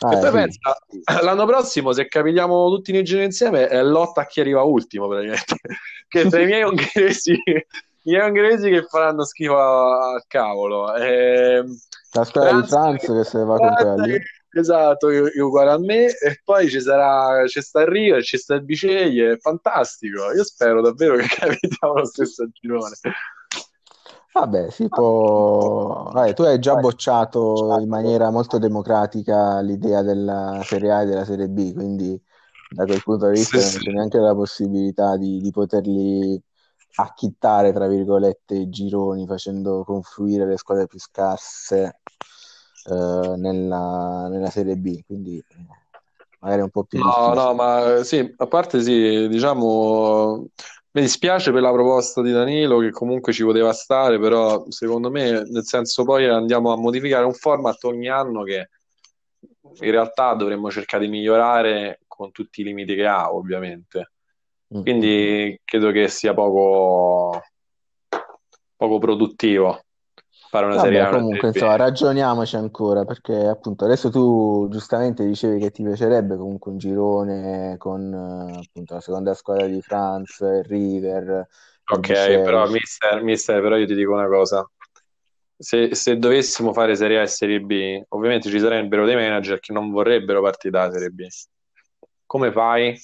Ah, e poi sì. pensa, l'anno prossimo se capitiamo tutti nei giri insieme è lotta a chi arriva ultimo praticamente, che tra i miei ungheresi, i miei ungheresi che faranno schifo al cavolo. Ehm, La squadra di Franz che se ne va con quella lì. Esatto, uguale a me e poi ci sarà, ci sta il Rio, ci sta il Biceglie, è fantastico. Io spero davvero che capitiamo lo stesso girone. Vabbè, si può... Vabbè, tu hai già bocciato in maniera molto democratica l'idea della Serie A e della Serie B, quindi da quel punto di vista Sì, non sì. c'è neanche la possibilità di, di poterli acchittare, tra virgolette, i gironi, facendo confluire le squadre più scarse eh, nella, nella Serie B, quindi eh, magari un po' più No, difficile. no, ma sì, a parte sì, diciamo, mi dispiace per la proposta di Danilo che comunque ci poteva stare, però secondo me, nel senso poi andiamo a modificare un format ogni anno che in realtà dovremmo cercare di migliorare con tutti i limiti che ha, ovviamente. Mm. Quindi credo che sia poco, poco produttivo fare una serie A Vabbè, e una comunque, serie insomma, ragioniamoci ancora, perché appunto adesso tu giustamente dicevi che ti piacerebbe comunque un girone con eh, appunto la seconda squadra di Franz, il River, Ok, però mister, mister, però io ti dico una cosa. Se, se dovessimo fare Serie A e Serie B, ovviamente ci sarebbero dei manager che non vorrebbero partire dalla Serie B. Come fai?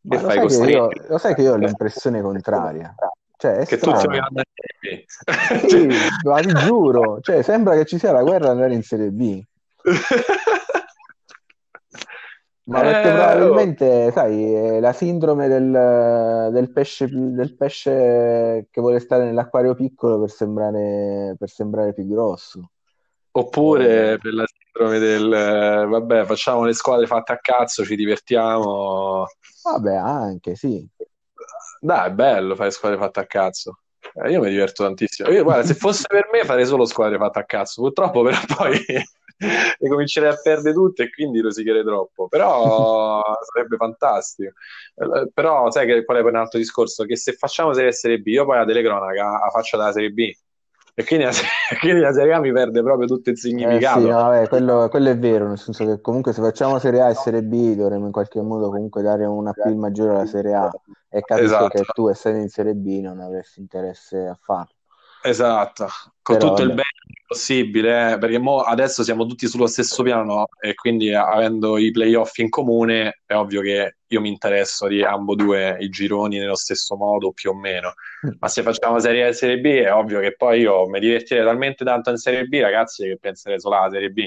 Lo sai io, lo sai che io ho l'impressione contraria. Cioè, Che tutti strano. vogliono andare in Serie B. Sì, ma ti giuro, cioè, sembra che ci sia la guerra andare in Serie B. Ma perché Eh, probabilmente, sai, è la sindrome del, del pesce, del pesce che vuole stare nell'acquario piccolo per sembrare, per sembrare più grosso. Oppure Eh, per la sindrome del vabbè, facciamo le squadre fatte a cazzo, ci divertiamo. vabbè, anche, sì. Dai, è bello fare squadre fatte a cazzo. Eh, io mi diverto tantissimo. Io, guarda, se fosse per me farei solo squadre fatte a cazzo. Purtroppo, però, poi le comincerei a perdere tutte e quindi rosicherei troppo. Però sarebbe fantastico. Eh, Però, sai che qual è un altro discorso? Che se facciamo Serie Serie B, io poi la telecronaca la faccio dalla Serie B. E quindi la, quindi la Serie A mi perde proprio tutto il Eh sì, significato. no, vabbè, quello, quello è vero, nel senso che comunque se facciamo Serie A e Serie B dovremmo in qualche modo comunque dare un appeal maggiore alla Serie A e capisco che Esatto. tu essendo in Serie B non avresti interesse a farlo. Esatto, con Però tutto il vabbè. bene possibile, eh, perché mo adesso siamo tutti sullo stesso piano e quindi eh, avendo i playoff in comune è ovvio che io mi interesso di ambo due i gironi nello stesso modo più o meno, ma se facciamo Serie A e Serie B è ovvio che poi io mi divertirei talmente tanto in Serie B ragazzi che penserei solo alla Serie B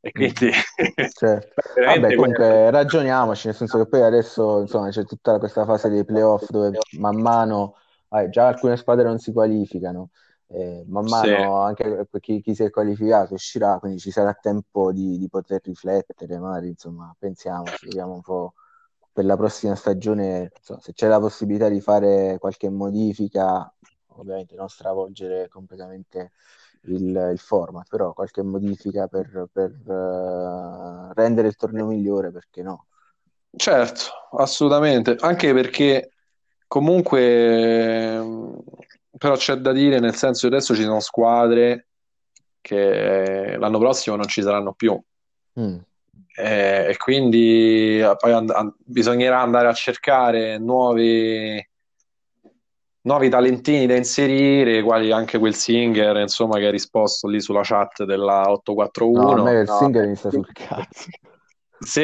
e quindi Certo. veramente Vabbè, comunque ragioniamoci, nel senso che poi adesso insomma c'è tutta questa fase dei playoff dove man mano eh, già alcune squadre non si qualificano, eh, man Sì. mano anche chi, chi si è qualificato uscirà, quindi ci sarà tempo di, di poter riflettere, magari insomma pensiamoci, vediamo un po' per la prossima stagione, insomma, se c'è la possibilità di fare qualche modifica, ovviamente non stravolgere completamente il, il format, però qualche modifica per, per, eh, rendere il torneo migliore, perché no? Certo, assolutamente, anche perché comunque ehm, però c'è da dire, nel senso che adesso ci sono squadre che l'anno prossimo non ci saranno più Mm. Eh, e quindi eh, poi and- an- bisognerà andare a cercare nuovi, nuovi talentini da inserire, quali anche quel Singer, insomma, che ha risposto lì sulla chat della No, 841. a me il No. Singer mi sta sul cazzo. Sì,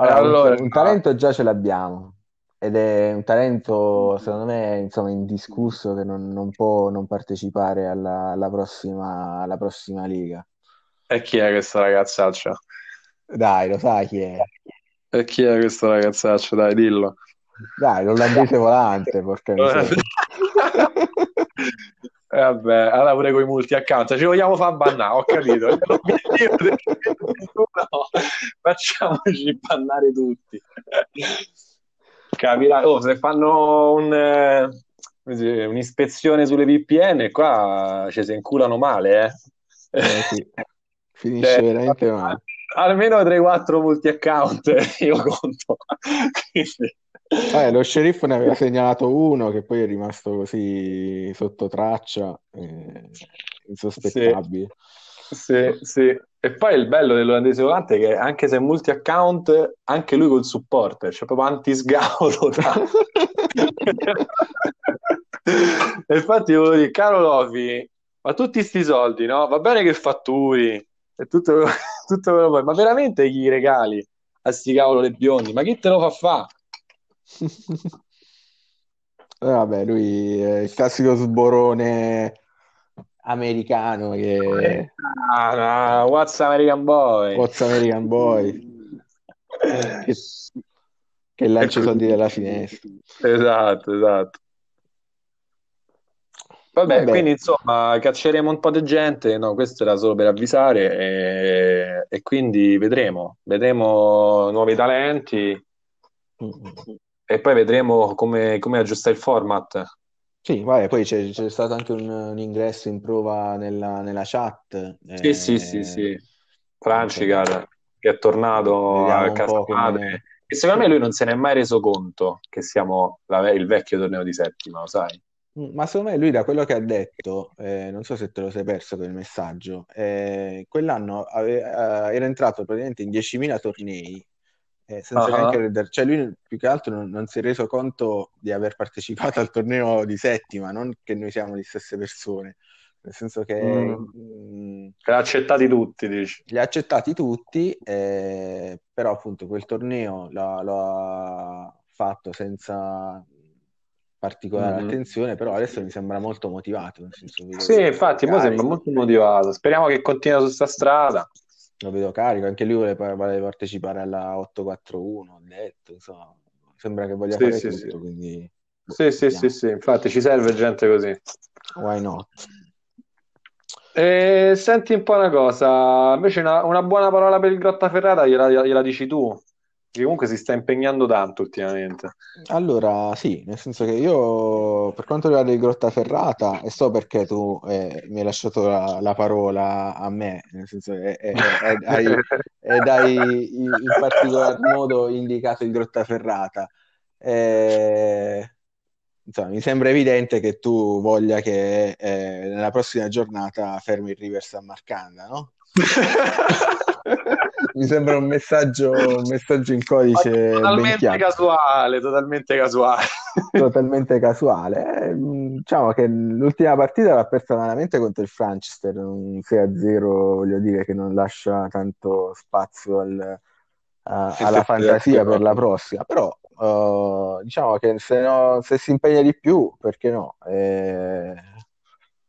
E Allora, un- allora un, talento già ce l'abbiamo ed è un talento, secondo me, insomma, indiscusso che non, non può non partecipare alla, alla prossima, alla prossima liga. e chi è questa ragazzaccia? Dai, lo sai chi è? E chi è questa ragazzaccia? Dai, dillo. Dai, l'olandese volante, porca miseria. Eh, vabbè, allora pure con i multi account ci vogliamo far bannare, ho capito. L'obiettivo del 2021 facciamoci bannare tutti. Capirai, oh, se fanno un, eh, un'ispezione sulle VPN, qua ci si inculano male, eh. Eh, sì. Finisce cioè, veramente male. Almeno 3-4 multi account io conto. Quindi... Eh, lo sceriffo ne aveva segnalato uno che poi è rimasto così sotto traccia, eh, insospettabile. Sì, sì, sì. E poi il bello dell'olandese volante è che anche se è multi-account, anche lui col supporter, cioè proprio anti-sgaulo. e infatti volevo dire, caro Lofi, ma tutti sti soldi, no? Va bene che fatturi e tutto, tutto quello poi, ma veramente chi regali a sti cavolo le biondi? Ma chi te lo fa fare? Eh, vabbè, lui è il classico sborone americano che... Ah, no, what's American Boy? What's American Boy? che, che lancia i soldi dalla finestra. Esatto, esatto. Vabbè, Vabbè, quindi insomma cacceremo un po' di gente, no, questo era solo per avvisare e, e quindi vedremo, vedremo nuovi talenti. E poi vedremo come, come aggiustare il format. Sì, vabbè, poi c'è, c'è stato anche un, un, ingresso in prova nella, nella chat. Sì, eh, sì, sì, sì. Francicar, che è tornato a casa madre. Come... E secondo me lui non se ne è mai reso conto che siamo la, il vecchio torneo di settima, lo sai? Mm, ma secondo me lui da quello che ha detto, eh, non so se te lo sei perso quel messaggio, eh, quell'anno ave- eh, era entrato praticamente in 10.000 tornei eh, senza uh-huh. neanche vedere, cioè lui più che altro non, non, si è reso conto di aver partecipato al torneo di settima, non che noi siamo le stesse persone, nel senso che mm. mh, li ha accettati tutti, dici. Li ha accettati tutti, eh, però appunto quel torneo lo, lo ha fatto senza particolare mm-hmm. attenzione, però adesso mi sembra molto motivato. Nel senso, sì, infatti, poi sembra molto motivato. Speriamo che continui su questa strada lo vedo carico, anche lui vuole, vuole partecipare alla 841, ho detto, insomma, sembra che voglia sì, fare sì, tutto, sì. quindi... Boh, sì, sì, sì, sì, infatti ci serve gente così. Why not? E senti un po' una cosa, invece una, una buona parola per il Grottaferrata gliela, gliela dici tu? Che comunque si sta impegnando tanto ultimamente. Allora, sì, nel senso che io, per quanto riguarda il Grottaferrata, e so perché tu eh, mi hai lasciato la, la, parola a me, nel senso che eh, eh, hai, ed hai in, in particolar modo indicato il Grottaferrata. Eh, insomma, mi sembra evidente che tu voglia che eh, nella prossima giornata fermi il River San Marcanda, no? mi sembra un messaggio, un messaggio in codice totalmente casuale, totalmente casuale. totalmente casuale. Eh, diciamo che l'ultima partita l'ha persa veramente contro il Franchester, un 6-0, voglio dire che non lascia tanto spazio al, a, alla fantasia per la prossima, però uh, diciamo che se, no, se, si impegna di più, perché no? Eh,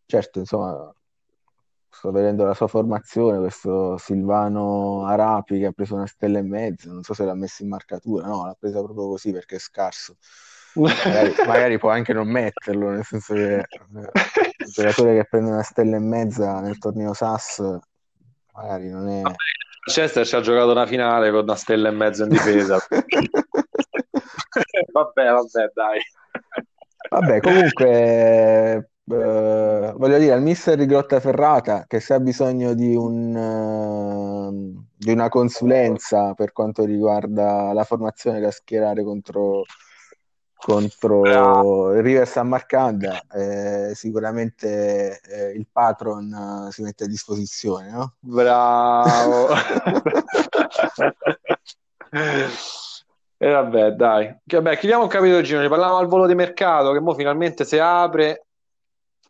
certo, insomma, sto vedendo la sua formazione, questo Silvano Arapi che ha preso una stella e mezzo, non so se l'ha messo in marcatura, no, l'ha presa proprio così perché è scarso. Magari, magari può anche non metterlo, nel senso che eh, un giocatore che prende una stella e mezza nel torneo SAS magari non è... Chester ci ha giocato una finale con una stella e mezza in difesa. vabbè, vabbè, dai. Vabbè, comunque Uh, voglio dire al mister di Grottaferrata che se ha bisogno di, un, uh, di, una consulenza per quanto riguarda la formazione da schierare contro, contro il River San Marcanda, eh, sicuramente eh, il patron uh, si mette a disposizione. No? Bravo. E vabbè, dai. Vabbè, chiudiamo il capitolo giro. Parliamo al volo di mercato che mo finalmente si apre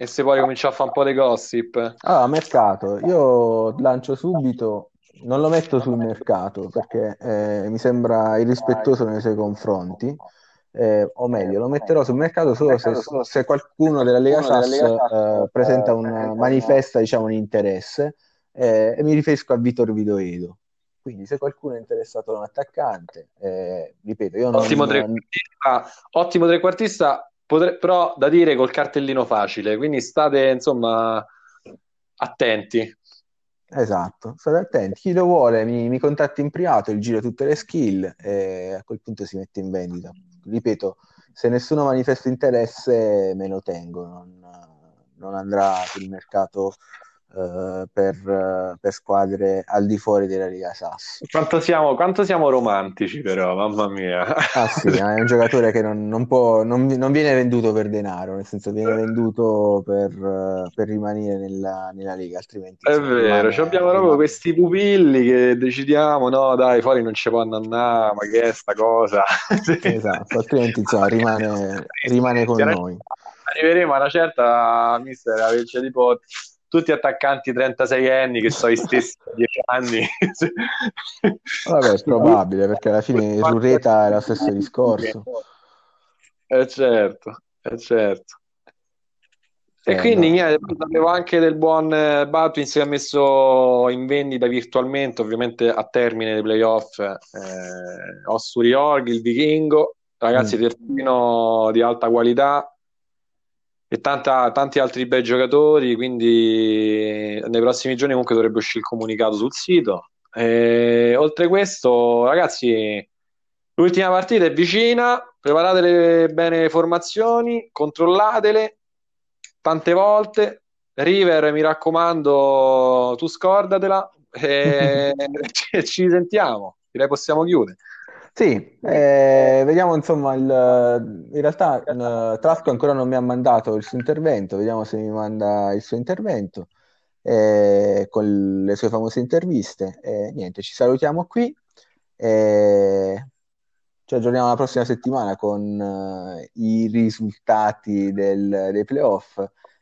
e se poi cominciare a fare un po' di gossip. Allora, mercato, io lancio subito, non lo metto sul mercato perché eh, mi sembra irrispettoso nei suoi confronti. Eh, o meglio, lo metterò sul mercato solo se, se qualcuno della Lega SAS eh, presenta un manifesta diciamo, un interesse eh, e mi riferisco a Vittor Vidoedo. Quindi se qualcuno è interessato a un attaccante, eh, ripeto, io non... Ottimo trequartista, ottimo trequartista potre- però da dire col cartellino facile, quindi state insomma attenti. Esatto, state attenti. Chi lo vuole mi, mi contatti in privato, gli giro tutte le skill e a quel punto si mette in vendita. Ripeto, se nessuno manifesta interesse me lo tengo, non, non andrà sul mercato uh, per, per, squadre al di fuori della Liga SAS. Quanto siamo, quanto siamo romantici però, mamma mia. Ah sì, è un giocatore che non, non, può, non, non, viene venduto per denaro, nel senso viene venduto per, per rimanere nella, nella, Liga, altrimenti... È vero, abbiamo proprio questi pupilli che decidiamo, no dai, fuori non ci può andare, ma che è sta cosa? esatto, altrimenti insomma, rimane, rimane con noi arriveremo a una certa mister averci tipo tutti attaccanti 36 anni che sono i stessi 10 anni. Vabbè è probabile perché alla fine Rureta è lo stesso discorso. Eh certo è certo. E quindi niente, sapevo anche del buon eh, Batwins che ha messo in vendita virtualmente, ovviamente a termine dei playoff, eh, Ossuri Org, il Vichingo, ragazzi mm. terzino di alta qualità, e tanta, tanti altri bei giocatori, quindi nei prossimi giorni comunque dovrebbe uscire il comunicato sul sito. E, oltre questo, ragazzi, l'ultima partita è vicina, preparate bene le formazioni, controllatele tante volte. River, mi raccomando, tu scordatela e ci sentiamo. Direi possiamo chiudere. Sì, eh, vediamo insomma, il, in realtà uh, Trasco ancora non mi ha mandato il suo intervento, vediamo se mi manda il suo intervento eh, con le sue famose interviste. Niente, ci salutiamo qui e ci aggiorniamo la prossima settimana con uh, i risultati del, dei playoff.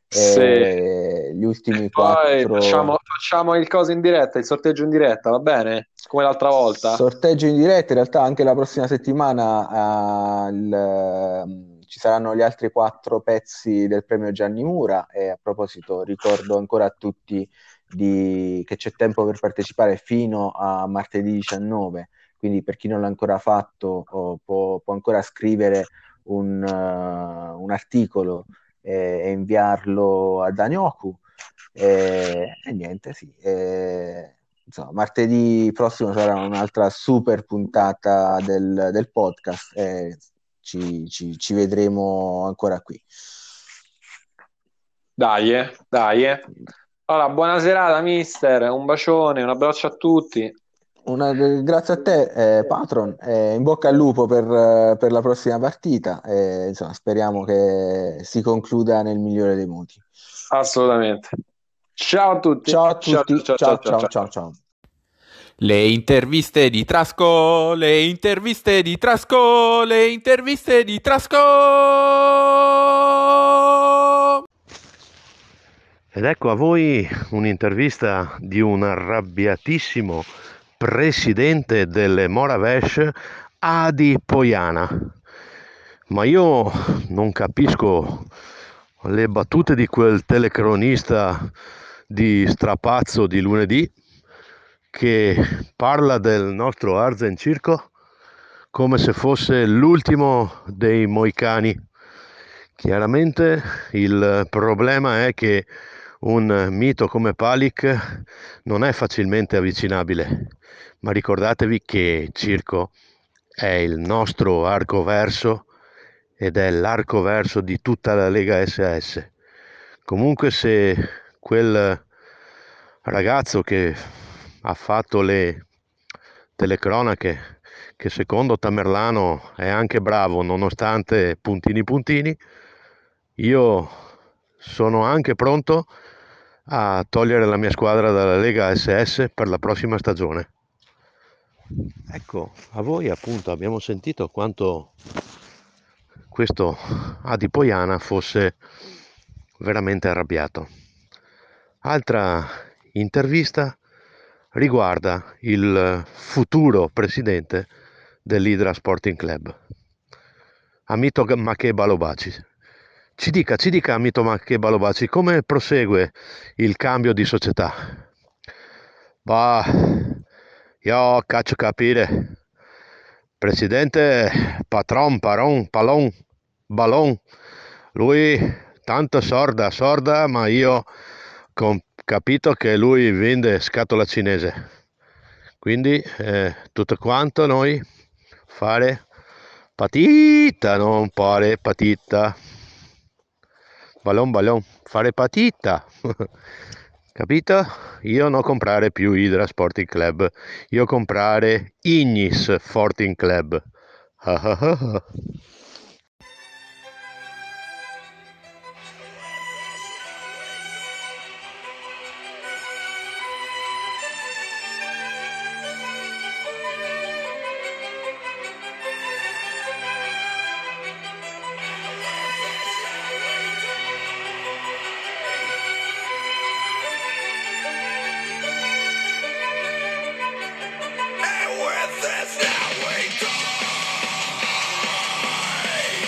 Sì. Gli ultimi quattro... Facciamo, facciamo il coso in diretta, il sorteggio in diretta, va bene? come l'altra volta. Sorteggio in diretta, in realtà anche la prossima settimana uh, il, uh, ci saranno gli altri quattro pezzi del premio Gianni Mura e a proposito ricordo ancora a tutti di, che c'è tempo per partecipare fino a martedì 19, quindi per chi non l'ha ancora fatto oh, può, può, ancora scrivere un, uh, un articolo e, e, inviarlo a Danioku. E, e niente, sì. E, insomma, martedì prossimo sarà un'altra super puntata del, del podcast e ci, ci, ci, vedremo ancora qui. Dai, eh, dai. Eh. Allora, buona serata, mister. Un bacione, un abbraccio a tutti. Una, grazie a te, eh, Patron. Eh, in bocca al lupo per, per la prossima partita. Eh, insomma, speriamo che si concluda nel migliore dei modi. Assolutamente. Ciao a tutti. Ciao a tutti. Ciao, ciao, ciao, ciao, ciao. ciao. Le interviste di Trasco, le interviste di Trasco, le interviste di Trasco. Ed ecco a voi un'intervista di un arrabbiatissimo presidente delle Moravesh, Adi Poiana. Ma io non capisco le battute di quel telecronista di strapazzo di lunedì che parla del nostro Arzen Circo come se fosse l'ultimo dei moicani. Chiaramente il problema è che un mito come Palik non è facilmente avvicinabile, ma ricordatevi che Circo è il nostro arco verso ed è l'arco verso di tutta la Lega SS. Comunque se quel ragazzo che ha fatto le telecronache che secondo Tamerlano è anche bravo nonostante puntini puntini, io sono anche pronto a togliere la mia squadra dalla Lega SS per la prossima stagione. Ecco, a voi appunto abbiamo sentito quanto questo Adipoiana fosse veramente arrabbiato. Altra intervista riguarda il futuro presidente dell'Idra Sporting Club, Amito Balobaci. Ci dica, ci dica Amito Maché Balobaci, come prosegue il cambio di società? Bah, io caccio capire. Presidente, patron, paron, palon, ballon, Lui tanto sorda, sorda, ma io ho capito che lui vende scatola cinese. Quindi eh, tutto quanto noi fare patita, non fare patita. Ballon ballon, fare patita. Capito? Io non comprare più Hydra Sporting Club, io comprare Ignis Sporting Club. Ah ah ah.